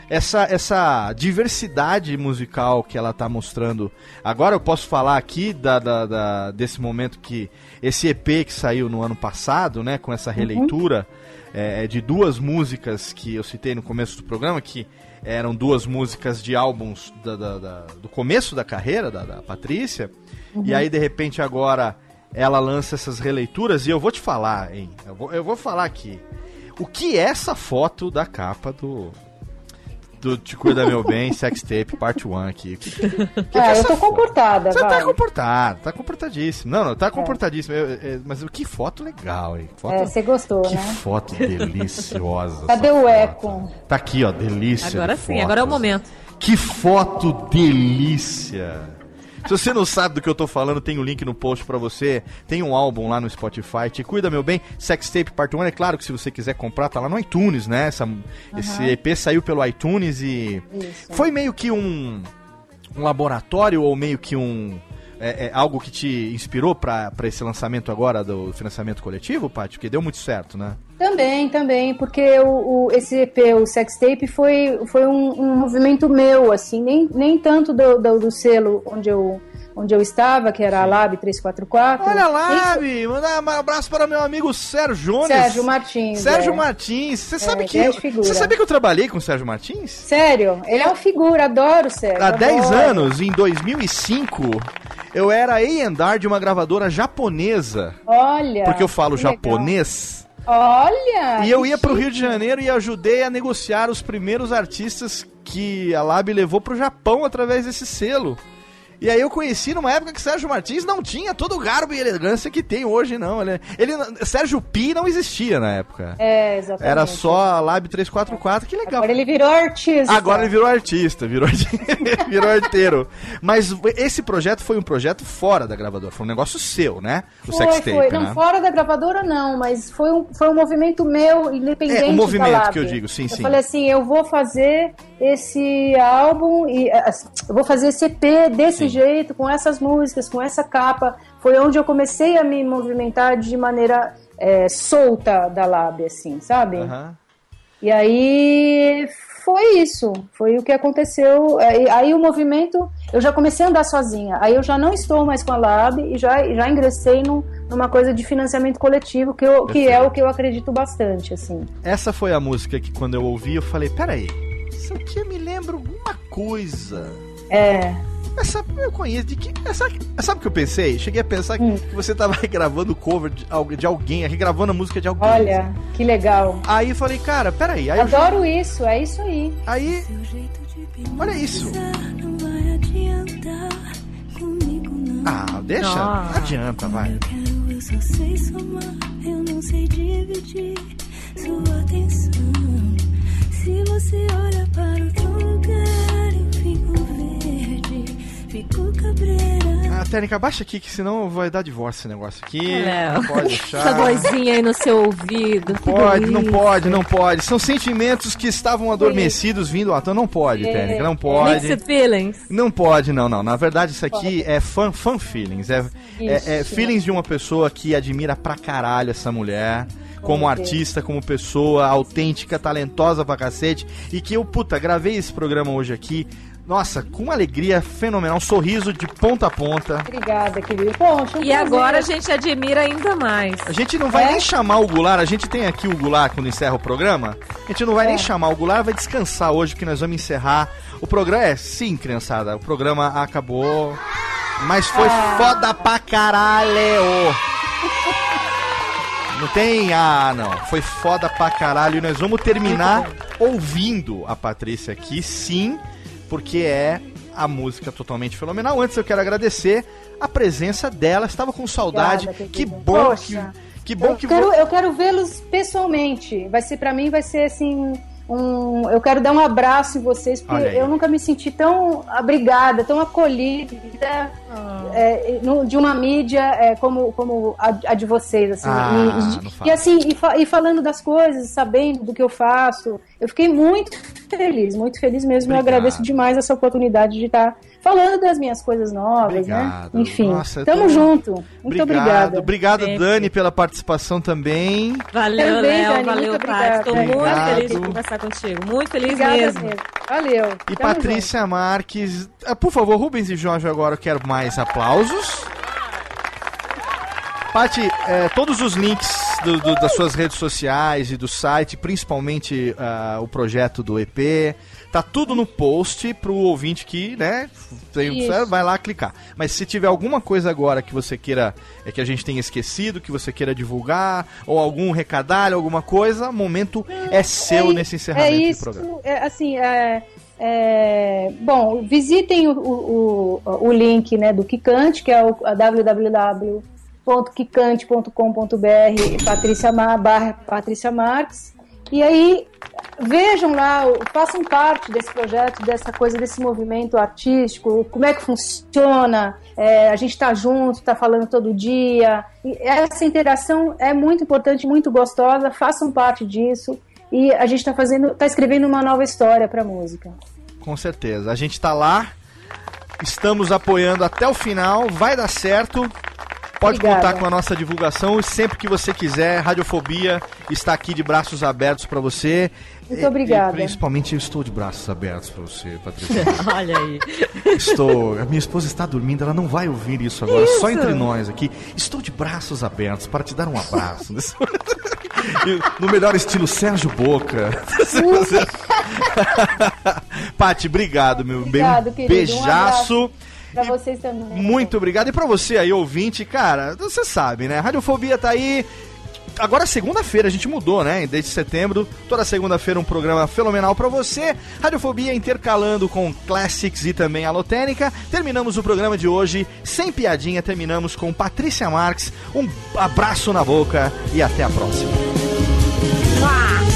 essa, essa diversidade musical que ela tá mostrando. Agora eu posso falar aqui da, da- da- desse momento que esse EP que saiu no ano passado, né, com essa releitura é, de duas músicas que eu citei no começo do programa, que eram duas músicas de álbuns da- da- da- do começo da carreira da, da Patrícia. E aí, de repente, agora ela lança essas releituras e eu vou te falar, hein? Eu vou, eu vou falar aqui. O que é essa foto da capa do. Do Te Cuida Meu Bem, Sextape, Part 1 aqui? Que- que- que que é eu tô foto? comportada, Você vai. tá comportado, tá comportadíssimo. Não, não, tá comportadíssimo. Eu- eu- mas que foto legal, hein? Foto, É, você gostou, que né? foto deliciosa. Cadê o eco? Tá aqui, ó, delícia. Agora de sim, agora é o fotos. momento. Que foto delícia! Se você não sabe do que eu tô falando, tem o link no post pra você. Tem um álbum lá no Spotify. Te cuida, meu bem. Sextape Part 1. É claro que se você quiser comprar, tá lá no iTunes, né? Essa- Esse EP saiu pelo iTunes e. Isso. Foi meio que um, um laboratório ou meio que um. É, é, algo que te inspirou pra esse lançamento agora do financiamento coletivo, Paty? Porque deu muito certo, né? Também, também, porque o, o- esse EP, o Sextape, foi, foi um, um movimento meu, assim, nem, nem tanto do, do, do selo onde eu, onde eu estava, que era a Lab 344. Olha nem- Bi, mandar um abraço para o meu amigo Sérgio Jones. Sérgio Martins. Sérgio é. Martins. Você sabe que. grande figura. Você sabia que eu trabalhei com o Sérgio Martins? Sério, ele é uma figura, adoro o Sérgio. Há 10 adoro. anos, em 2005, eu era A&R de uma gravadora japonesa. Olha. Porque eu falo que legal. japonês. Olha! E eu que ia pro chique. Rio de Janeiro e ajudei a negociar os primeiros artistas que a Lab levou pro Japão através desse selo. E aí eu conheci numa época que Sérgio Martins não tinha todo o garbo e elegância que tem hoje, não. Ele, ele Sérgio Pi não existia na época. É, exatamente. Era só a Lab 344, que legal. Agora ele virou artista. Agora ele virou artista, virou, virou arteiro. Mas esse projeto foi um projeto fora da gravadora, foi um negócio seu, né? O Foi, sextape, foi. né? Não, fora da gravadora não, mas foi um, foi um movimento meu, independente É, um movimento que eu digo, sim, eu sim. falei assim, eu vou fazer esse álbum, e eh, eu vou fazer esse EP desse Sim. jeito, com essas músicas, com essa capa. Foi onde eu comecei a me movimentar de maneira eh, solta da Lab, assim, sabe? Aham. E aí foi isso, foi o que aconteceu. Aí, aí o movimento, eu já comecei a andar sozinha. Aí eu já não estou mais com a Lab e já, já ingressei num- numa coisa de financiamento coletivo, que, eu, que é o que eu acredito bastante, assim. Essa foi a música que quando eu ouvi eu falei, peraí, isso aqui me lembra alguma coisa. É, Essa eu conheço de que. Essa, sabe o que eu pensei? Cheguei a pensar que, Hum. que você tava gravando o cover de, de alguém, gravando a música de alguém. olha, que legal. Aí eu falei, cara, peraí. Aí, eu, Adoro isso, é isso aí. aí olha isso. Não vai adiantar comigo, não. Ah, deixa. Ah. Não adianta, vai. Eu quero, eu só sei somar. Eu não sei dividir sua atenção. Se você olha para outro lugar, eu fico verde, fico cabreira. Ah, técnica, baixa aqui, que senão vai dar divórcio esse negócio aqui. Léo. Não pode deixar. Essa vozinha aí no seu ouvido. Pode, não pode, não pode. São sentimentos que estavam adormecidos vindo à tona. Não pode, Técnica, não pode. Mixed feelings. Não pode, não, não. Na verdade, isso aqui é fan, fan feelings. É, é, é feelings de uma pessoa que admira pra caralho essa mulher. Como artista, como pessoa autêntica, talentosa pra cacete. E que eu, puta, gravei esse programa hoje aqui. Nossa, com uma alegria fenomenal, um sorriso de ponta a ponta. Obrigada, querido. Poxa, um E prazer. agora a gente admira ainda mais. A gente não vai É? nem chamar o Goulart, a gente tem aqui o Goulart quando encerra o programa. A gente não vai É. nem chamar o Goulart, vai descansar hoje, porque nós vamos encerrar. O programa é, sim, criançada, o programa acabou. Mas foi Ah. foda pra caralho! Não tem. Ah, não. Foi foda pra caralho. E nós vamos terminar ouvindo a Patrícia aqui, sim, porque é a música totalmente fenomenal. Antes eu quero agradecer a presença dela. Estava com saudade. Obrigada, que bom Poxa. que. Que bom eu que quero, vo- eu quero vê-los pessoalmente. Vai ser para mim, vai ser assim. Um, eu quero dar um abraço em vocês, porque eu nunca me senti tão abrigada, tão acolhida é, no- de uma mídia é, como, como a, a de vocês. Assim, Ah, e, e, e assim, e, fa- e falando das coisas, sabendo do que eu faço, eu fiquei muito feliz, muito feliz mesmo. Eu Obrigado. agradeço demais essa oportunidade de estar falando das minhas coisas novas, Obrigado. né? Enfim, Nossa, eu tamo tô- junto. Muito Obrigado, obrigada. obrigado Sempre. Dani, pela participação também. Valeu, Também, Léo. Dani, valeu, Tati. Estou muito feliz de conversar contigo. Muito feliz Obrigada mesmo. mesmo. Valeu. E Tamo Patrícia Marques. Ah, Por favor, Rubens e Jorge, agora eu quero mais aplausos. Pati, é, todos os links do- do- das suas redes sociais e do site, principalmente ah, o projeto do EP, tá tudo no post pro ouvinte que, né, tem- vai lá clicar. Mas se tiver alguma coisa agora que você queira, é que a gente tenha esquecido, que você queira divulgar, ou algum recadalho, alguma coisa, o momento é seu É nesse encerramento é do isso, programa. É, assim, é, é, bom, visitem o, o, o, link né, do Kikante, que é o a www.kikante.com.br Patrícia, Mar, barra Patrícia Marques. E aí vejam lá, façam parte desse projeto, dessa coisa, desse movimento artístico, como é que funciona, é, a gente está junto, está falando todo dia. E essa interação é muito importante, muito gostosa, façam parte disso. E a gente está fazendo, está escrevendo uma nova história para música. Com certeza. A gente tá lá, estamos apoiando até o final, vai dar certo. Pode Obrigada. contar com a nossa divulgação e sempre que você quiser, Radiofobia está aqui de braços abertos para você. Muito obrigada. E principalmente eu estou de braços abertos para você, Patrícia. Olha aí. Estou. A minha esposa está dormindo, ela não vai ouvir isso agora, só entre nós aqui. Estou de braços abertos para te dar um abraço. No melhor estilo Sérgio Boca. Pati, obrigado, meu Obrigado, bem. querido. Um Para E vocês também. Muito obrigado. E pra você aí, ouvinte, cara, você sabe, né? Radiofobia tá aí. Agora segunda-feira, a gente mudou, né? Desde setembro, toda segunda-feira um programa fenomenal pra você. Radiofobia intercalando com Classics e também Alotênica. Terminamos o programa de hoje sem piadinha, terminamos com Patrícia Marques. Um abraço na boca e até a próxima. Você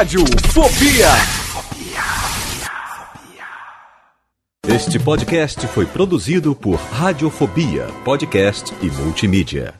Rádio Fobia. Este podcast foi produzido por Radiofobia, podcast e multimídia.